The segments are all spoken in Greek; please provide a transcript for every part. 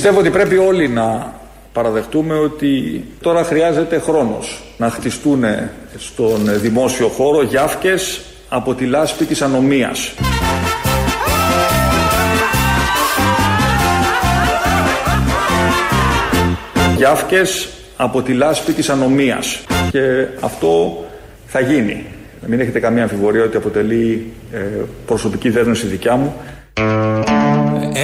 Πιστεύω ότι πρέπει όλοι να παραδεχτούμε ότι τώρα χρειάζεται χρόνος να χτιστούν στον δημόσιο χώρο γιάφκες από τη λάσπη της ανομίας. Γιάφκες από τη λάσπη της ανομίας. Και αυτό θα γίνει. Μην έχετε καμία αμφιβολία ότι αποτελεί ε, προσωπική δέσμευση δικιά μου.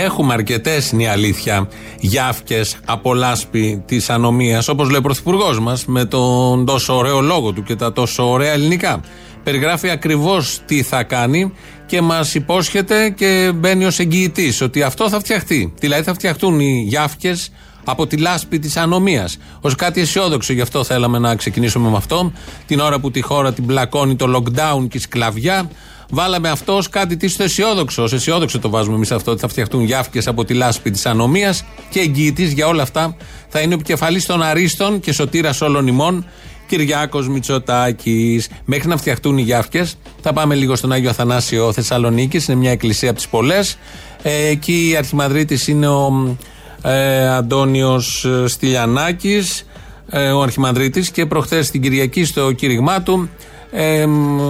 Έχουμε αρκετές, είναι η αλήθεια, γιάφκες από λάσπη της ανομίας, όπως λέει ο Πρωθυπουργός μας, με τον τόσο ωραίο λόγο του και τα τόσο ωραία ελληνικά. Περιγράφει ακριβώς τι θα κάνει και μας υπόσχεται και μπαίνει ως εγγυητής ότι αυτό θα φτιαχτεί. Δηλαδή θα φτιαχτούν οι γιάφκες από τη λάσπη της ανομίας. Ω κάτι αισιόδοξο, γι' αυτό θέλαμε να ξεκινήσουμε με αυτό. Την ώρα που τη χώρα την πλακώνει το lockdown και η σκλαβιά, βάλαμε αυτό ως κάτι τι αισιόδοξο. Ω αισιόδοξο το βάζουμε εμείς αυτό, ότι θα φτιαχτούν γιάφκες από τη λάσπη της ανομίας και εγγυητή για όλα αυτά θα είναι ο επικεφαλής των Αρίστων και σωτήρας όλων ημών, Κυριάκος Μητσοτάκης. Μέχρι να φτιαχτούν οι γιάφκες, θα πάμε λίγο στον Άγιο Αθανάσιο Θεσσαλονίκης. Είναι μια εκκλησία από τις πολλές. Ε, εκεί η Αρχιμαδρίτης είναι ο ε, Αντώνιος ε, Στυλιανάκης ε, ο Αρχιμανδρίτης και προχθές την Κυριακή στο κήρυγμά του ε,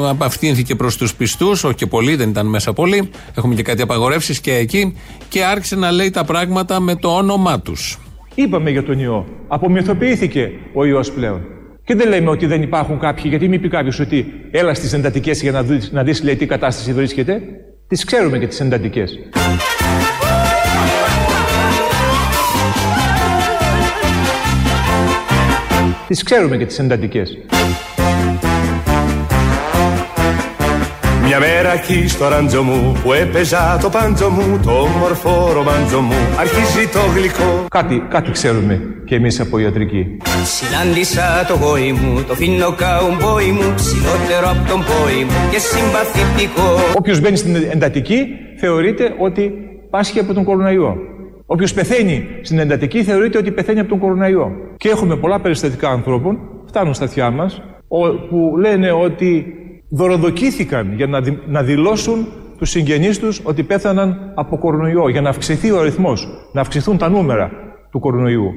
απευθύνθηκε προς τους πιστούς όχι και πολύ, δεν ήταν μέσα πολύ έχουμε και κάτι απαγορεύσεις και εκεί και άρχισε να λέει τα πράγματα με το όνομά τους Είπαμε για τον ιό. Απομυθοποιήθηκε ο ιός πλέον. Και δεν λέμε ότι δεν υπάρχουν κάποιοι, γιατί μην πει κάποιος ότι έλα στις εντατικές για να δεις να δεις, λέει τι κατάσταση βρίσκεται. Τις ξέρουμε και τις εντατικές. Τις ξέρουμε και τις εντατικές. Μια μέρα εκεί στο ράντζο μου που έπαιζα το πάντζο μου, το όμορφο ρομάντζο μου, αρχίζει το γλυκό. Κάτι, κάτι ξέρουμε και εμείς από ιατρική. Συνάντησα το γόη μου, το φίνο καουμπόι μου, ψηλότερο από τον πόη μου και συμπαθητικό. Όποιος μπαίνει στην εντατική θεωρείται ότι πάσχει από τον κοροναϊό. Όποιος πεθαίνει στην εντατική θεωρείται ότι πεθαίνει από τον κοροναϊό. Και έχουμε πολλά περιστατικά ανθρώπων, φτάνουν στα αυτιά μας, που λένε ότι δωροδοκήθηκαν για να, να δηλώσουν τους συγγενείς τους ότι πέθαναν από κορονοϊό, για να αυξηθεί ο αριθμός, να αυξηθούν τα νούμερα του κορονοϊού.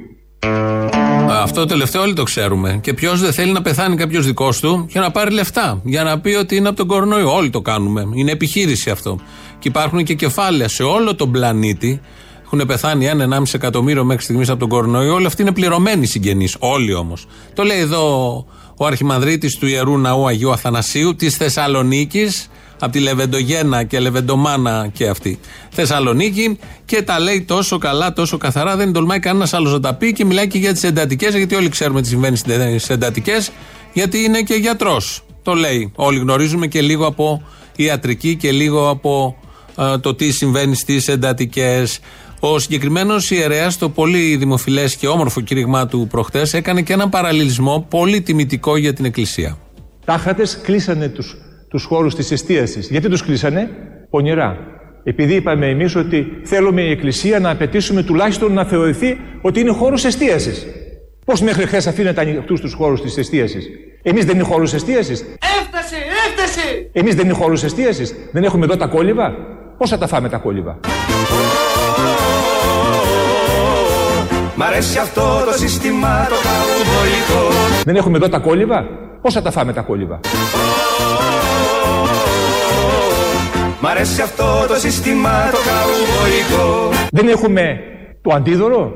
Αυτό το τελευταίο όλοι το ξέρουμε. Και ποιος δεν θέλει να πεθάνει κάποιος δικός του για να πάρει λεφτά. Για να πει ότι είναι από τον κορονοϊό. Όλοι το κάνουμε. Είναι επιχείρηση αυτό. Και υπάρχουν και κεφάλαια σε όλο τον πλανήτη έχουν πεθάνει ένα 1,5 εκατομμύριο μέχρι στιγμής από τον κορονοϊό. Όλοι αυτοί είναι πληρωμένοι συγγενείς. Όλοι όμως. Το λέει εδώ ο αρχιμανδρίτης του ιερού ναού Αγίου Αθανασίου της Θεσσαλονίκης, από τη Λεβεντογένα και Λεβεντομάνα και αυτή. Θεσσαλονίκη και τα λέει τόσο καλά, τόσο καθαρά. Δεν τολμάει κανένας άλλος να τα πει και μιλάει και για τις εντατικές, γιατί όλοι ξέρουμε τι συμβαίνει στις εντατικές, γιατί είναι και γιατρός. Το λέει. Όλοι γνωρίζουμε και λίγο από ιατρική και λίγο από ε, το τι συμβαίνει στις εντατικές. Ο συγκεκριμένος ιερέας, το πολύ δημοφιλές και όμορφο κήρυγμά του προχτές, έκανε και έναν παραλληλισμό πολύ τιμητικό για την Εκκλησία. Τάχατε κλείσανε τους τους χώρους της εστίασης. Γιατί τους κλείσανε, πονηρά. Επειδή είπαμε εμείς ότι θέλουμε η Εκκλησία να απαιτήσουμε τουλάχιστον να θεωρηθεί ότι είναι χώρος εστίασης. Πώς μέχρι χθες αφήνετε ανοιχτούς τους χώρους της εστίασης; Εμείς δεν είναι χώρου εστίασης. Έφτασε, έφτασε! Εμείς δεν είναι χώρου εστίασης. Δεν έχουμε εδώ τα κόλληβα; Πώ θα τα φάμε τα κόλληβα; Μ' αρέσει αυτό το σύστημα το καουμπόικο Δεν έχουμε εδώ τα κόλληβα; Πώς θα τα φάμε τα κόλληβα; Μ' αρέσει αυτό το σύστημα το καουμπόικο Δεν έχουμε το αντίδωρο;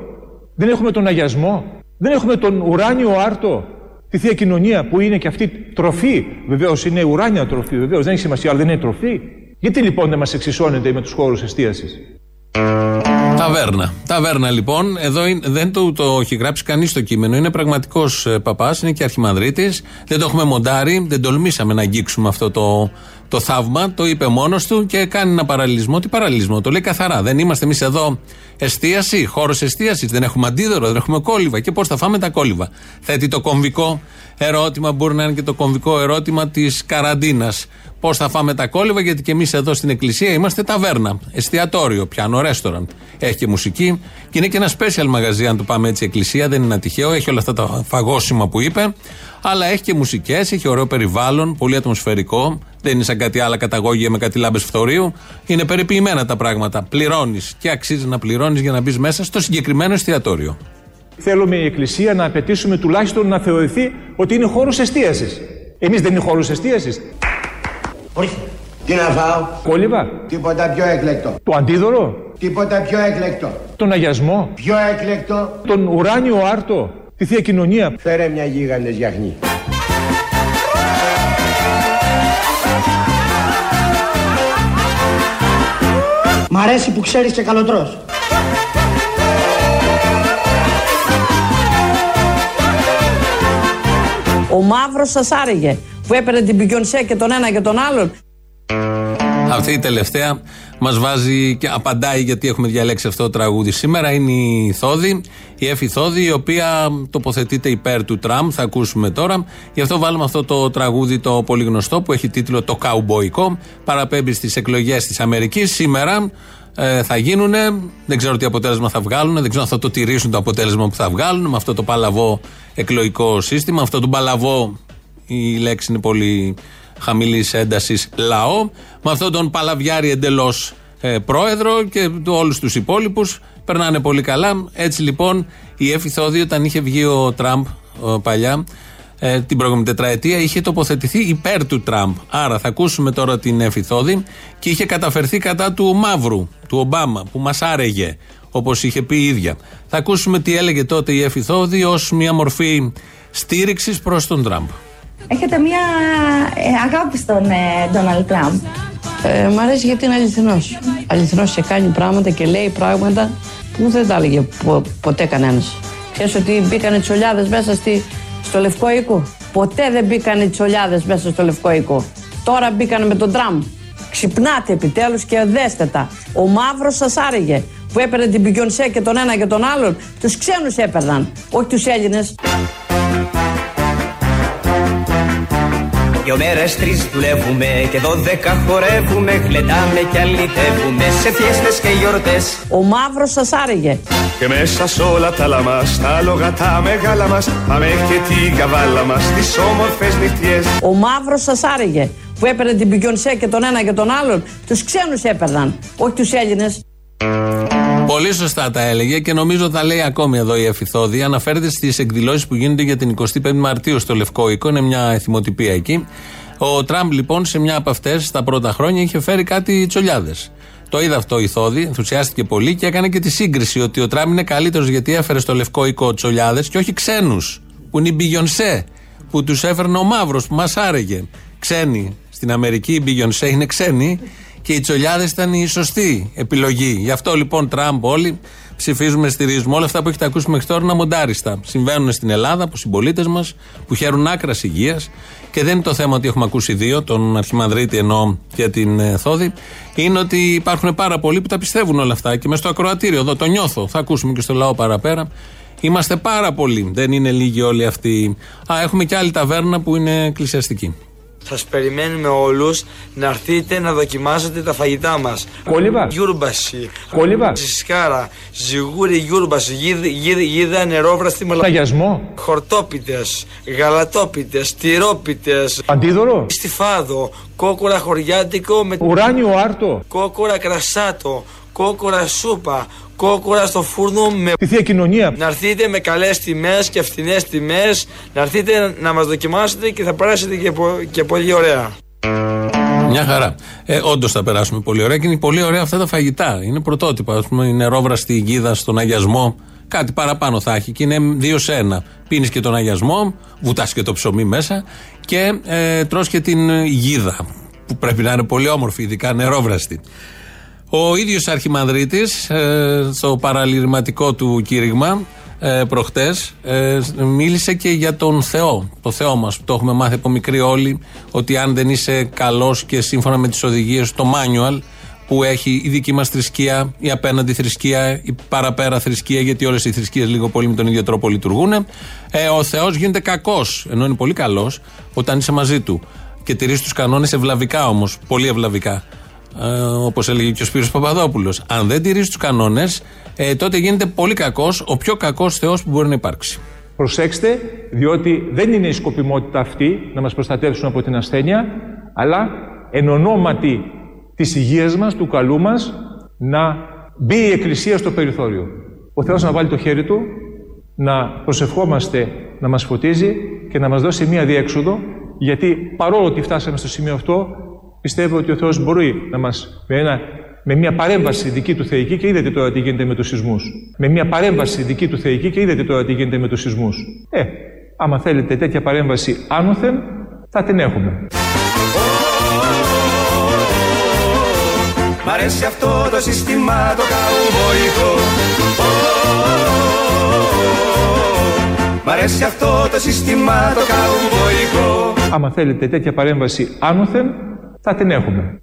Δεν έχουμε τον αγιασμό; Δεν έχουμε τον ουράνιο άρτο; Τη Θεία Κοινωνία που είναι και αυτή τροφή; Βεβαίως είναι ουράνια τροφή. Βεβαίως δεν έχει σημασία, αλλά δεν είναι τροφή. Γιατί λοιπόν δεν μας εξισώνεται με τους χώρους εστίασης; Ταβέρνα. Ταβέρνα λοιπόν. Εδώ είναι, δεν το, το έχει γράψει κανείς το κείμενο. Είναι πραγματικός ε, παπάς, είναι και αρχιμανδρίτης. Δεν το έχουμε μοντάρει. Δεν τολμήσαμε να αγγίξουμε αυτό το, το θαύμα. Το είπε μόνος του και κάνει ένα παραλληλισμό. Τι παραλληλισμό, το λέει καθαρά. Δεν είμαστε εμείς εδώ εστίαση, χώρος εστίασης. Δεν έχουμε αντίδωρο, δεν έχουμε κόλληβα. Και πώς θα φάμε τα κόλληβα; Θέτει το κομβικό ερώτημα, μπορεί να είναι και το κομβικό ερώτημα της καραντίνας. Πώς θα φάμε τα κόλληβα, γιατί και εμείς εδώ στην Εκκλησία είμαστε ταβέρνα, εστιατόριο, πιάνο, ρέστοραντ. Έχει και μουσική και είναι και ένα special μαγαζί, αν το πάμε έτσι, Εκκλησία. Δεν είναι τυχαίο, έχει όλα αυτά τα φαγόσιμα που είπε. Αλλά έχει και μουσικές, έχει ωραίο περιβάλλον, πολύ ατμοσφαιρικό. Δεν είναι σαν κάτι άλλα καταγόγια με κάτι λάμπες φθορείου. Είναι περιποιημένα τα πράγματα. Πληρώνεις και αξίζει να πληρώνεις για να μπεις μέσα στο συγκεκριμένο εστιατόριο. Θέλουμε η Εκκλησία να απαιτήσουμε τουλάχιστον να θεωρηθεί ότι είναι χώρος εστίασης. Εμείς δεν είναι χώρος εστίασης. Ορίστε. Τι να φάω; Κόλυβα. Τίποτα πιο εκλεκτό. Το αντίδωρο. Τίποτα πιο εκλεκτό. Τον αγιασμό. Πιο εκλεκτό. Τον ουράνιο άρτο. Τη θεία κοινωνία. Φέρε μια γίγαντες γιαχνή. Μ' αρέσει που ξέρεις και καλοτρός. Ο μαύρος σας άρεγε που έπαιρνε την Πικιονσέ και τον ένα και τον άλλον. Αυτή η τελευταία μας βάζει και απαντάει γιατί έχουμε διαλέξει αυτό το τραγούδι. Σήμερα είναι η Θόδη, η Εφη Θόδη, η οποία τοποθετείται υπέρ του Τραμπ. Θα ακούσουμε τώρα. Γι' αυτό βάλουμε αυτό το τραγούδι το πολύ γνωστό που έχει τίτλο Το Καουμπόικο. Παραπέμπει στις εκλογές της Αμερικής. Σήμερα ε, θα γίνουν. Δεν ξέρω τι αποτέλεσμα θα βγάλουν. Δεν ξέρω αν θα το τηρήσουν το αποτέλεσμα που θα βγάλουν με αυτό το παλαβό εκλογικό σύστημα. Αυτό το παλαβό, η λέξη είναι πολύ χαμηλή ένταση λαό. Με αυτόν τον παλαβιάρη εντελώς ε, πρόεδρο και όλους τους υπόλοιπους περνάνε πολύ καλά. Έτσι λοιπόν η Εφη Θόδη, όταν είχε βγει ο Τραμπ παλιά, ε, την προηγούμενη τετραετία, είχε τοποθετηθεί υπέρ του Τραμπ. Άρα θα ακούσουμε τώρα την Εφη Θόδη και είχε καταφερθεί κατά του Μαύρου, του Ομπάμα, που μας άρεγε, όπως είχε πει η ίδια. Θα ακούσουμε τι έλεγε τότε η Εφη Θόδη ως μια μορφή στήριξης προς τον Τραμπ. Έχετε μια ε, αγάπη στον Ντόναλτ Τραμπ. Ε, μ' αρέσει γιατί είναι αληθινός. Αληθινός και κάνει πράγματα και λέει πράγματα που δεν τα έλεγε πο, ποτέ κανένας. Ξέρεις ότι μπήκανε τσολιάδες μέσα στη, στο λευκό οίκο; Ποτέ δεν μπήκανε τσολιάδες μέσα στο λευκό οίκο. Τώρα μπήκανε με τον Τραμπ. Ξυπνάτε επιτέλους και δέστε τα. Ο μαύρος σας άρεγε που έπαιρνε την Πικιονσέ και τον ένα και τον άλλον. Τους ξένους έπαιρναν, όχι τους Έλληνες. Δυο μέρες τρεις δουλεύουμε και δώδεκα χορεύουμε Γλεντάμε και αλυτεύουμε σε φιέστες και γιορτές. Ο μαύρος σας άρεγε. Και μέσα σ' όλα τα λαμάς, τα άλογα τα μεγάλα μας Πάμε και την καβάλα μας, τις όμορφες νυχτιές. Ο μαύρος σας άρεγε που έπαιρνε την Πικιονσέ και τον ένα και τον άλλον Τους ξένους έπαιρναν, όχι τους Έλληνες Πολύ σωστά τα έλεγε και νομίζω τα λέει ακόμη εδώ η Εφηθόδη. Αναφέρεται στις εκδηλώσεις που γίνονται για την 25η Μαρτίου στο Λευκό Οίκο. Είναι μια εθιμοτυπία εκεί. Ο Τραμπ λοιπόν σε μια από αυτές τα πρώτα χρόνια είχε φέρει κάτι τσολιάδες. Το είδε αυτό η Θόδη, ενθουσιάστηκε πολύ και έκανε και τη σύγκριση ότι ο Τραμπ είναι καλύτερος γιατί έφερε στο Λευκό Οίκο τσολιάδες και όχι ξένους. Που είναι η Μπιγιονσέ, που τους έφερνε ο Μαύρος, που μας άρεγε. Ξένοι. Στην Αμερική η Μπιγιονσέ είναι ξένοι και οι τσολιάδες ήταν η σωστή επιλογή. Γι' αυτό λοιπόν Τραμπ όλοι ψηφίζουμε, στηρίζουμε όλα αυτά που έχετε ακούσει μέχρι τώρα να μοντάριστα. Συμβαίνουν στην Ελλάδα από συμπολίτες μας που χαίρουν άκρας υγείας και δεν είναι το θέμα ότι έχουμε ακούσει δύο, τον Αρχιμανδρίτη ενώ και την ε, Θόδη. Είναι ότι υπάρχουν πάρα πολλοί που τα πιστεύουν όλα αυτά και μες στο ακροατήριο εδώ το νιώθω. Θα ακούσουμε και στο λαό παραπέρα. Είμαστε πάρα πολλοί. Δεν είναι λίγοι όλοι αυτοί. Α, έχουμε και άλλη ταβέρνα που είναι εκκλησιαστική. Σας περιμένουμε όλους να έρθετε να δοκιμάσετε τα φαγητά μας. Κόλυβα. Γιούρμπαση. Κόλυβα. Σισκάρα. Ζυγούρι γιούρμπαση. Γίδα, γίδα, γίδα νερόβραστη μελα... Αγιασμό. Χορτόπιτες. Γαλατόπιτες. Τυρόπιτες. Αντίδωρο. Στιφάδο. Κόκορα χωριάτικο με... Ουράνιο άρτο. Κόκορα κρασάτο. Κόκορα σούπα. Κόκορα στο φούρνο με... Τη θεία κοινωνία. Να έρθετε με καλές τιμές και φθηνές τιμές. Να έρθετε να μας δοκιμάσετε και θα περάσετε και, πο... και πολύ ωραία. Μια χαρά. Ε, Όντως θα περάσουμε πολύ ωραία και είναι πολύ ωραία αυτά τα φαγητά. Είναι πρωτότυπα. Α πούμε, η νερόβραστη γίδα στον αγιασμό. Κάτι παραπάνω θα έχει και είναι δύο σε ένα. Πίνεις και τον αγιασμό, βουτάς και το ψωμί μέσα και ε, τρως και την γίδα. Που πρέπει να είναι πολύ όμορφη, ειδικά νερόβραστη. Ο ίδιος Αρχιμανδρίτης, ε, στο παραλυρηματικό του κήρυγμα, ε, προχτές, ε, μίλησε και για τον Θεό. Το Θεό μας. Το έχουμε μάθει από μικροί όλοι, ότι αν δεν είσαι καλός και σύμφωνα με τις οδηγίες, το manual που έχει η δική μας θρησκεία, η απέναντι θρησκεία, η παραπέρα θρησκεία, γιατί όλες οι θρησκείες λίγο πολύ με τον ίδιο τρόπο λειτουργούν. Ε, ο Θεός γίνεται κακός, ενώ είναι πολύ καλός, όταν είσαι μαζί του. Και τηρείς τους κανόνες ευλαβικά όμως, πολύ ευλαβικά. Ε, Όπως έλεγε και ο Σπύρος Παπαδόπουλος. Αν δεν τηρείς τους κανόνες, ε, τότε γίνεται πολύ κακός, ο πιο κακός Θεός που μπορεί να υπάρξει. Προσέξτε, διότι δεν είναι η σκοπιμότητα αυτή να μας προστατεύσουν από την ασθένεια, αλλά εν ονόματι της υγείας μας, του καλού μας, να μπει η Εκκλησία στο περιθώριο. Ο Θεός να βάλει το χέρι Του, να προσευχόμαστε να μας φωτίζει και να μας δώσει μία διέξοδο, γιατί παρόλο ότι φτάσαμε στο σημείο αυτό, πιστεύω ότι ο Θεός μπορεί να μας, με, ένα, με μια παρέμβαση δική του θεϊκή, και είδατε τώρα τι γίνεται με τους σεισμούς, με μια παρέμβαση δική του θεϊκή και είδατε τώρα τι γίνεται με τους σεισμούς. Ε, άμα θέλετε τέτοια παρέμβαση άνωθεν, θα την έχουμε. Μ' αρέσει αυτό το σύστημα το καουμποϊκό Μ' αρέσει αυτό το σύστημα το καουμποϊκό Άμα θέλετε τέτοια παρέμβαση άνωθεν, θα την έχουμε.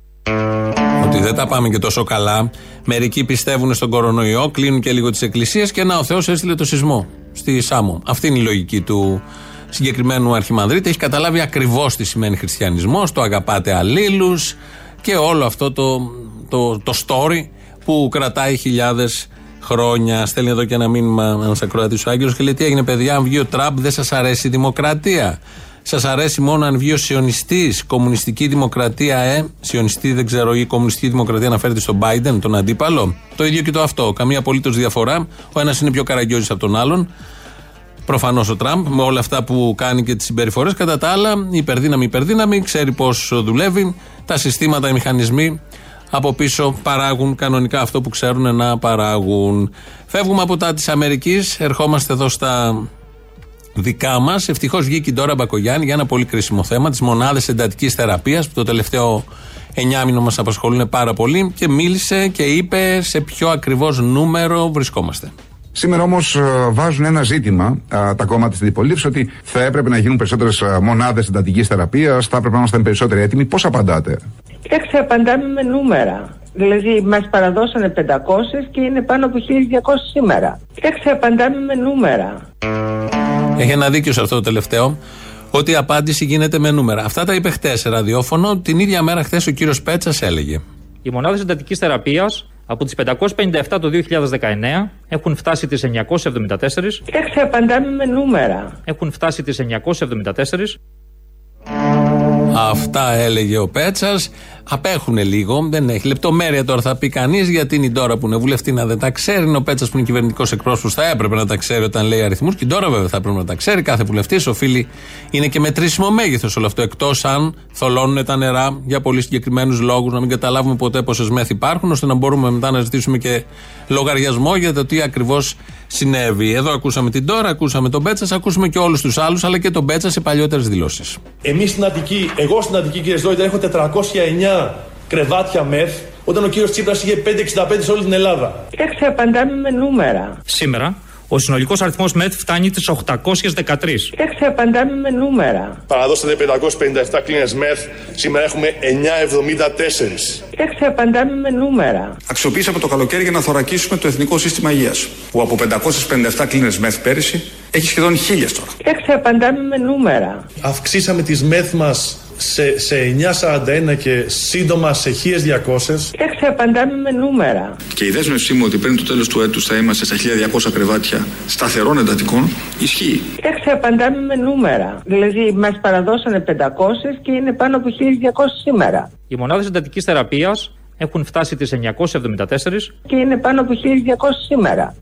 Ότι δεν τα πάμε και τόσο καλά. Μερικοί πιστεύουν στον κορονοϊό, κλείνουν και λίγο τις εκκλησίες και να ο Θεός έστειλε το σεισμό στη Σάμο. Αυτή είναι η λογική του συγκεκριμένου Αρχιμανδρίτη. Έχεις καταλάβει ακριβώς τι σημαίνει χριστιανισμός, το αγαπάτε αλλήλους και όλο αυτό το, το, το story που κρατάει χιλιάδες χρόνια. Στέλνει εδώ και ένα μήνυμα ένας ακροατής ο Άγγελος και λέει: Τι έγινε, παιδιά, αν βγει ο Τραμπ, δεν σας αρέσει η δημοκρατία. Σας αρέσει μόνο αν βγει ο σιωνιστής, κομμουνιστική δημοκρατία, ε; Σιωνιστή δεν ξέρω, ή κομμουνιστική δημοκρατία αναφέρεται στον Biden, τον αντίπαλο; Το ίδιο και το αυτό. Καμία απολύτως διαφορά. Ο ένας είναι πιο καραγκιόζης από τον άλλον. Προφανώς ο Τραμπ με όλα αυτά που κάνει και τις συμπεριφορές. Κατά τα άλλα, υπερδύναμη, υπερδύναμη, ξέρει πώς δουλεύει. Τα συστήματα, οι μηχανισμοί από πίσω παράγουν κανονικά αυτό που ξέρουν να παράγουν. Φεύγουμε από τα της Αμερικής, ερχόμαστε εδώ στα δικά μας. Ευτυχώς βγήκε η Ντόρα Μπακογιάννη για ένα πολύ κρίσιμο θέμα, τι μονάδες εντατικής θεραπείας, που το τελευταίο 9 μήνο μας απασχολούν πάρα πολύ και μίλησε και είπε σε ποιο ακριβώς νούμερο βρισκόμαστε. Σήμερα όμως βάζουν ένα ζήτημα α, τα κόμματα στην αντιπολίτευση ότι θα έπρεπε να γίνουν περισσότερες μονάδες εντατικής θεραπείας, θα έπρεπε να είμαστε περισσότεροι έτοιμοι. Πώς απαντάτε, Κοιτάξτε, απαντάμε με νούμερα. Δηλαδή, μας παραδώσανε 500 και είναι πάνω από 1200 σήμερα. Κοιτάξτε, απαντάμε με νούμερα. Έχει ένα δίκιο σε αυτό το τελευταίο. Ότι η απάντηση γίνεται με νούμερα. Αυτά τα είπε χτες σε ραδιόφωνο. Την ίδια μέρα χθες ο κύριος Πέτσας έλεγε. Οι μονάδες εντατικής θεραπείας από τις 557 το 2019 έχουν φτάσει τις 974. Κοιτάξτε, απαντάμε με νούμερα. Έχουν φτάσει τις 974. Αυτά έλεγε ο Πέτσας. Απέχουν λίγο, δεν έχει λεπτομέρεια τώρα θα πει κανείς γιατί είναι η Ντόρα που είναι βουλευτή να δεν τα ξέρει. Είναι ο Πέτσας που είναι κυβερνητικός εκπρόσωπος θα έπρεπε να τα ξέρει όταν λέει αριθμούς. Και η Ντόρα βέβαια θα έπρεπε να τα ξέρει. Κάθε βουλευτής οφείλει είναι και μετρήσιμο μέγεθος όλο αυτό. Εκτός αν θολώνουν τα νερά για πολύ συγκεκριμένους λόγους, να μην καταλάβουμε ποτέ πόσες μεθ υπάρχουν, ώστε να μπορούμε μετά να ζητήσουμε και λογαριασμό για το τι ακριβώς συνέβη. Εδώ ακούσαμε την Ντόρα, ακούσαμε τον Πέτσας, ακούσαμε και όλους τους άλλους, αλλά και τον Πέτσας σε παλιότερες δηλώσεις. Εμείς στην Αττική, εγώ στην Αττική, κύριε Ζόιτα, έχω 409 κρεβάτια μεθ, όταν ο κύριος Τσίπρας είχε 565 σε όλη την Ελλάδα. Κοιτάξτε, απαντάμε με νούμερα. Σήμερα, ο συνολικός αριθμός ΜΕΘ φτάνει τις 813. Κοιτάξτε, απαντάμε με νούμερα. Παραδώσατε 557 κλίνες μεθ, σήμερα έχουμε 974. Κοιτάξτε, απαντάμε με νούμερα. Αξιοποίησαμε το καλοκαίρι για να θωρακίσουμε το Εθνικό Σύστημα Υγείας, που από 557 κλίνες μεθ πέρυσι έχει σχεδόν χίλιες τώρα. Κοιτάξτε, απαντάμε με νούμερα. Αυξήσαμε τις μεθ μας σε, σε 941 και σύντομα σε 1200. Κοιτάξτε, απαντάμε με νούμερα. Και η δέσμευσή μου ότι πριν το τέλος του έτους θα είμαστε στα 1200 κρεβάτια σταθερών εντατικών ισχύει. Κοιτάξτε, απαντάμε με νούμερα. Δηλαδή, μας παραδώσανε 500 και είναι πάνω από 1200 σήμερα. Οι μονάδες εντατικής θεραπείας έχουν φτάσει τις 974. Και είναι πάνω από 1200 σήμερα.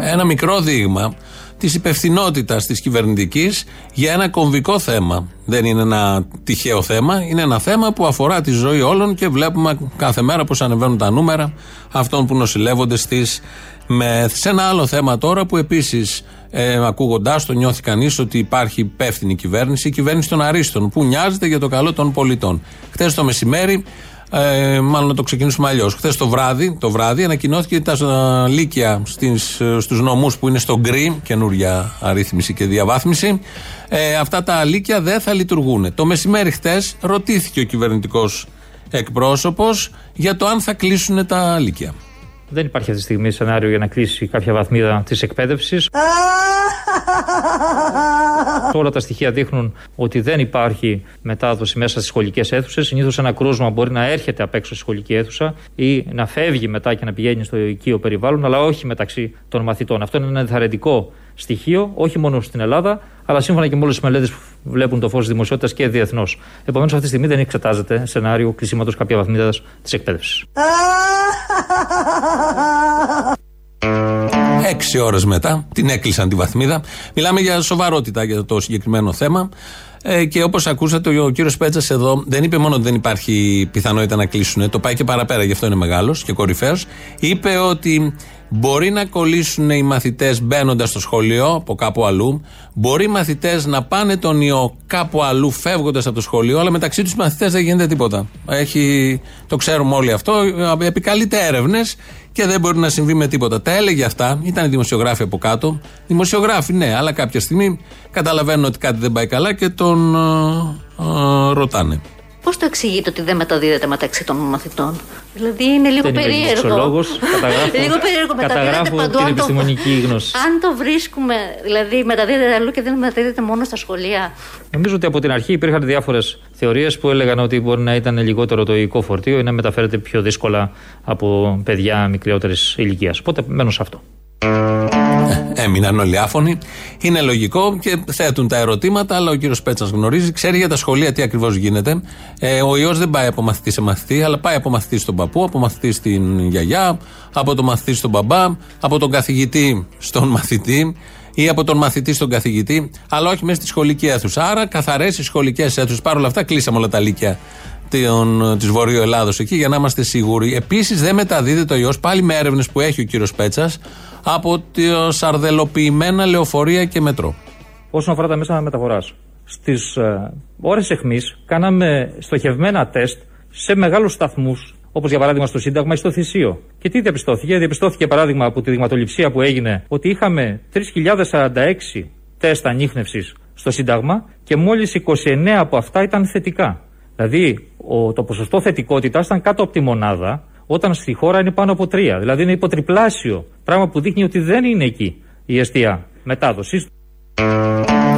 Ένα μικρό δείγμα της υπευθυνότητας της κυβερνητικής για ένα κομβικό θέμα. Δεν είναι ένα τυχαίο θέμα, είναι ένα θέμα που αφορά τη ζωή όλων και βλέπουμε κάθε μέρα πώς ανεβαίνουν τα νούμερα αυτών που νοσηλεύονται στις ΜΕΘ. Σε ένα άλλο θέμα τώρα που επίσης ε, ακούγοντάς το νιώθει κανείς ότι υπάρχει υπεύθυνη κυβέρνηση, η κυβέρνηση των Αρίστων που νοιάζεται για το καλό των πολιτών. Χθες το μεσημέρι ε, μάλλον να το ξεκινήσουμε αλλιώς. Χθες το βράδυ, το βράδυ ανακοινώθηκε ότι τα ε, λύκεια στους νομούς που είναι στο γκρι, καινούρια αρρύθμιση και διαβάθμιση, ε, αυτά τα λύκεια δεν θα λειτουργούν. Το μεσημέρι χθες ρωτήθηκε ο κυβερνητικός εκπρόσωπος για το αν θα κλείσουν τα λύκεια. Δεν υπάρχει αυτή τη στιγμή σενάριο για να κλείσει κάποια βαθμίδα της εκπαίδευσης. Όλα τα στοιχεία δείχνουν ότι δεν υπάρχει μετάδοση μέσα στις σχολικές αίθουσες. Συνήθως ένα κρούσμα μπορεί να έρχεται απ' έξω στη σχολική αίθουσα ή να φεύγει μετά και να πηγαίνει στο οικείο περιβάλλον, αλλά όχι μεταξύ των μαθητών. Αυτό είναι ένα ενθαρρυντικό στοιχείο, όχι μόνο στην Ελλάδα, αλλά σύμφωνα και με όλες τις μελέτες που βλέπουν το φως της δημοσιότητας και διεθνώς. Επομένως, αυτή τη στιγμή δεν εξετάζεται σενάριο κλεισίματος κάποια βαθμίδα της εκπαίδευσης. Έξι ώρες μετά την έκλεισαν τη βαθμίδα. Μιλάμε για σοβαρότητα για το συγκεκριμένο θέμα. Ε, και όπως ακούσατε, ο κύριος Πέτσα εδώ δεν είπε μόνο ότι δεν υπάρχει πιθανότητα να κλείσουν, το πάει και παραπέρα, γι' αυτό είναι μεγάλος και κορυφαίος. Είπε ότι μπορεί να κολλήσουν οι μαθητές μπαίνοντας στο σχολείο από κάπου αλλού, μπορεί οι μαθητές να πάνε τον ιό κάπου αλλού φεύγοντας από το σχολείο, αλλά μεταξύ τους μαθητές δεν γίνεται τίποτα. Έχει, το ξέρουμε όλοι αυτό, επικαλείται έρευνες και δεν μπορεί να συμβεί με τίποτα. Τα έλεγε αυτά, ήταν δημοσιογράφοι από κάτω. Δημοσιογράφοι, ναι, αλλά κάποια στιγμή καταλαβαίνουν ότι κάτι δεν πάει καλά και τον ε, ε, ρωτάνε. Πώς το εξηγείτε ότι δεν μεταδίδεται μεταξύ των μαθητών, Δηλαδή είναι λίγο Δεν είμαι περίεργο. γλωσσολόγος, καταγράφω- λίγο περίεργο μεταδίδεται καταγράφω παντού. την αν το- επιστημονική γνώση. Αν το βρίσκουμε, δηλαδή μεταδίδεται αλλού και δεν μεταδίδεται μόνο στα σχολεία. Νομίζω ότι από την αρχή υπήρχαν διάφορες θεωρίες που έλεγαν ότι μπορεί να ήταν λιγότερο το υλικό φορτίο ή να μεταφέρεται πιο δύσκολα από παιδιά μικρότερης ηλικίας. Οπότε μένω σε αυτό. Έμειναν όλοι άφωνοι. Είναι λογικό και θέτουν τα ερωτήματα, αλλά ο κύριος Πέτσας γνωρίζει, ξέρει για τα σχολεία τι ακριβώς γίνεται. Ε, ο ιός δεν πάει από μαθητή σε μαθητή, αλλά πάει από μαθητή στον παππού, από μαθητή στην γιαγιά, από τον μαθητή στον μπαμπά, από τον καθηγητή στον μαθητή ή από τον μαθητή στον καθηγητή, αλλά όχι μέσα στη σχολική αίθουσα. Άρα, καθαρές οι σχολικές αίθουσες. Παρ' όλα αυτά, κλείσαμε όλα τα λύκεια της Βορείου Ελλάδος εκεί για να είμαστε σίγουροι. Επίσης, δεν μεταδίδεται ο ιός πάλι με έρευνες που έχει ο κύριος Πέτσας από τα σαρδελοποιημένα λεωφορεία και μετρό. Όσον αφορά τα μέσα μεταφοράς, στις ε, ώρες αιχμής κάναμε στοχευμένα τεστ σε μεγάλους σταθμούς, όπως για παράδειγμα στο Σύνταγμα ή στο Θησίο. Και τι διαπιστώθηκε, διαπιστώθηκε παράδειγμα από τη δειγματοληψία που έγινε ότι είχαμε 3.046 τεστ ανείχνευσης στο Σύνταγμα και μόλις 29 από αυτά ήταν θετικά. Δηλαδή, ο, το ποσοστό θετικότητας ήταν κάτω από τη μονάδα, όταν στη χώρα είναι πάνω από τρία. Δηλαδή, είναι υποτριπλάσιο. Πράγμα που δείχνει ότι δεν είναι εκεί η αιστεία μετάδοσης.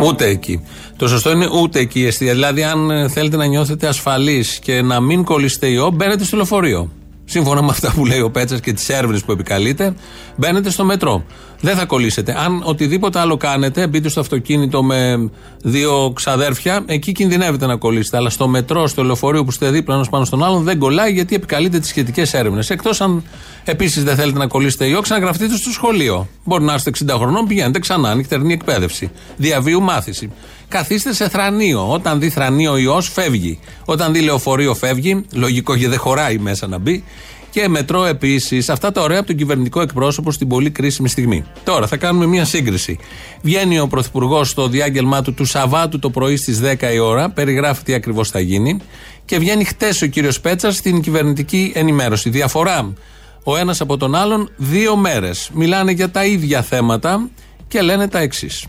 Ούτε εκεί. Το σωστό είναι ούτε εκεί η αιστεία. Δηλαδή, αν ε, θέλετε να νιώθετε ασφαλείς και να μην κολλήσετε ιό, μπαίνετε στο λεωφορείο. Σύμφωνα με αυτά που λέει ο Πέτσας και τις έρευνες που επικαλείται, μπαίνετε στο μετρό. Δεν θα κολλήσετε. Αν οτιδήποτε άλλο κάνετε, μπείτε στο αυτοκίνητο με δύο ξαδέρφια, εκεί κινδυνεύετε να κολλήσετε. Αλλά στο μετρό, στο λεωφορείο που είστε δίπλα ένας πάνω στον άλλον, δεν κολλάει γιατί επικαλείται τις σχετικές έρευνες. Εκτός αν επίσης δεν θέλετε να κολλήσετε ιό, ξαναγραφτείτε στο σχολείο. Μπορεί να είστε 60 χρονών, πηγαίνετε ξανά, νυχτερινή εκπαίδευση. Διαβίου μάθηση. Καθίστε σε θρανίο. Όταν δει θρανίο ιός, φεύγει. Όταν δει λεωφορείο, φεύγει. Λογικό γιατί δεν χωράει μέσα να μπει. Και μετρό επίσης. Αυτά τα ωραία από τον κυβερνητικό εκπρόσωπο στην πολύ κρίσιμη στιγμή. Τώρα θα κάνουμε μια σύγκριση. Βγαίνει ο Πρωθυπουργός στο διάγγελμά του του Σαββάτου το πρωί στις 10 η ώρα, περιγράφει τι ακριβώς θα γίνει. Και βγαίνει χτες ο κύριος Πέτσας στην κυβερνητική ενημέρωση. Διαφορά ο ένας από τον άλλον δύο μέρες. Μιλάνε για τα ίδια θέματα και λένε τα εξής.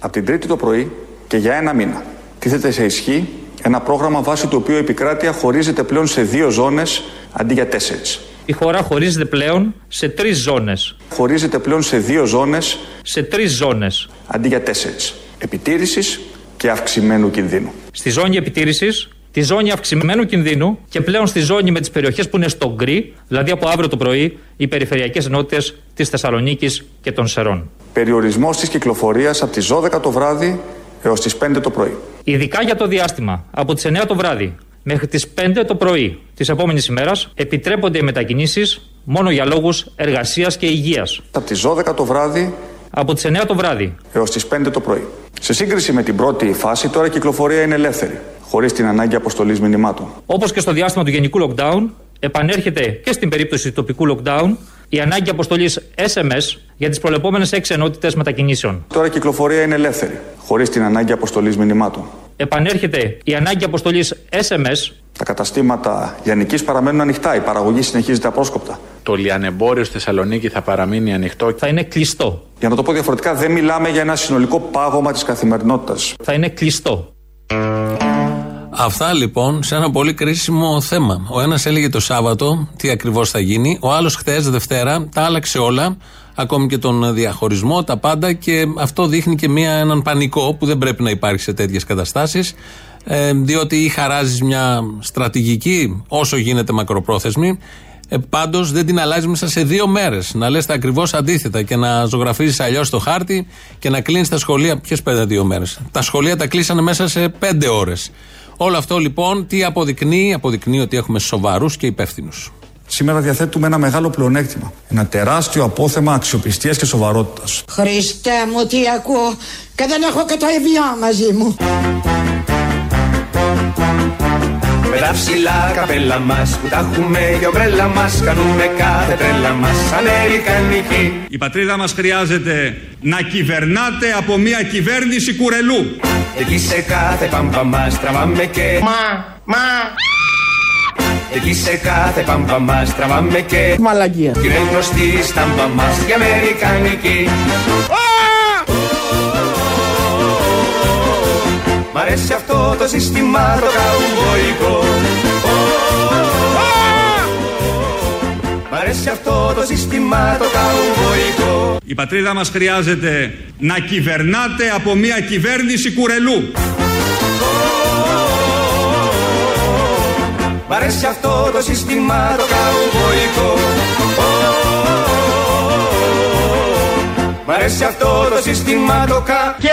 Από την Τρίτη το πρωί και για ένα μήνα τίθεται σε ισχύ ένα πρόγραμμα βάσει του οποίου η επικράτεια χωρίζεται πλέον σε δύο ζώνες αντί για τέσσερις. Η χώρα χωρίζεται πλέον σε τρεις ζώνες. Χωρίζεται πλέον σε δύο ζώνες Σε τρεις ζώνες. αντί για τέσσερις. Επιτήρησης και αυξημένου κινδύνου. Στη ζώνη επιτήρησης, τη ζώνη αυξημένου κινδύνου και πλέον στη ζώνη με τις περιοχές που είναι στο γκρι, δηλαδή από αύριο το πρωί οι περιφερειακές ενότητες της Θεσσαλονίκης και των Σερών. Περιορισμός της κυκλοφορίας από τις 12 το βράδυ έως τις 5 το πρωί. Ειδικά για το διάστημα από τις 9 το βράδυ μέχρι τις 5 το πρωί της επόμενης ημέρας επιτρέπονται οι μετακινήσεις μόνο για λόγους εργασίας και υγείας. Από τις 12 το βράδυ Από τις 9 το βράδυ έως τις 5 το πρωί. Σε σύγκριση με την πρώτη φάση, τώρα η κυκλοφορία είναι ελεύθερη, χωρίς την ανάγκη αποστολής μηνυμάτων. Όπως και στο διάστημα του γενικού lockdown, επανέρχεται και στην περίπτωση του τοπικού lockdown η ανάγκη αποστολής SMS για τις προλεπόμενες 6 ενότητες μετακινήσεων. Τώρα η κυκλοφορία είναι ελεύθερη, χωρίς την ανάγκη αποστολής μηνυμάτων. Επανέρχεται η ανάγκη αποστολής SMS Τα καταστήματα λιανικής παραμένουν ανοιχτά, η παραγωγή συνεχίζεται απρόσκοπτα. Το λιανεμπόριο στη Θεσσαλονίκη θα παραμείνει ανοιχτό. θα είναι κλειστό. Για να το πω διαφορετικά, δεν μιλάμε για ένα συνολικό πάγωμα της καθημερινότητας. Θα είναι κλειστό. Αυτά λοιπόν σε ένα πολύ κρίσιμο θέμα. Ο ένας έλεγε το Σάββατο τι ακριβώς θα γίνει. Ο άλλος χθες, Δευτέρα, τα άλλαξε όλα. ακόμη και τον διαχωρισμό, τα πάντα και αυτό δείχνει και μια, έναν πανικό που δεν πρέπει να υπάρχει σε τέτοιες καταστάσεις. Ε, διότι ή χαράζεις μια στρατηγική όσο γίνεται μακροπρόθεσμη ε, Πάντως δεν την αλλάζεις μέσα σε δύο μέρες. Να λες τα ακριβώς αντίθετα και να ζωγραφίζεις αλλιώς το χάρτη και να κλείνεις τα σχολεία. Ποιες πέντε δύο μέρες; Τα σχολεία τα κλείσανε μέσα σε πέντε ώρες. Όλο αυτό λοιπόν τι αποδεικνύει, αποδεικνύει ότι έχουμε σοβαρούς και υπεύθυνους. Σήμερα διαθέτουμε ένα μεγάλο πλεονέκτημα. Ένα τεράστιο απόθεμα αξιοπιστίας και σοβαρότητας. Χριστέ μου τι ακούω και δεν έχω και το ευγιό μαζί μου. Με τα ψηλά καπέλα μας που τα έχουμε και ομπρέλα μας Κάνουμε κάθε τρέλα μας Αμερικανική Η πατρίδα μας χρειάζεται να κυβερνάτε από μια κυβέρνηση κουρελού Και εκεί σε κάθε πάμπα μας τραβάμε και Μα, μα. Και εκεί σε κάθε πάμπα μας τραβάμε και Μαλαγία Κι είναι γνωστή η στάμπα μας η Αμερικανική Μ' αρέσει αυτό το σύστημα το καουμποϊκό Μ' αρέσει αυτό το σύστημα το καουμποϊκό Η πατρίδα μας χρειάζεται να κυβερνάτε από μια κυβέρνηση κουρελού. Μ' αρέσει αυτό το σύστημα το καουμποϊκό Μ' αρέσει αυτό το σύστημα το κα... Και...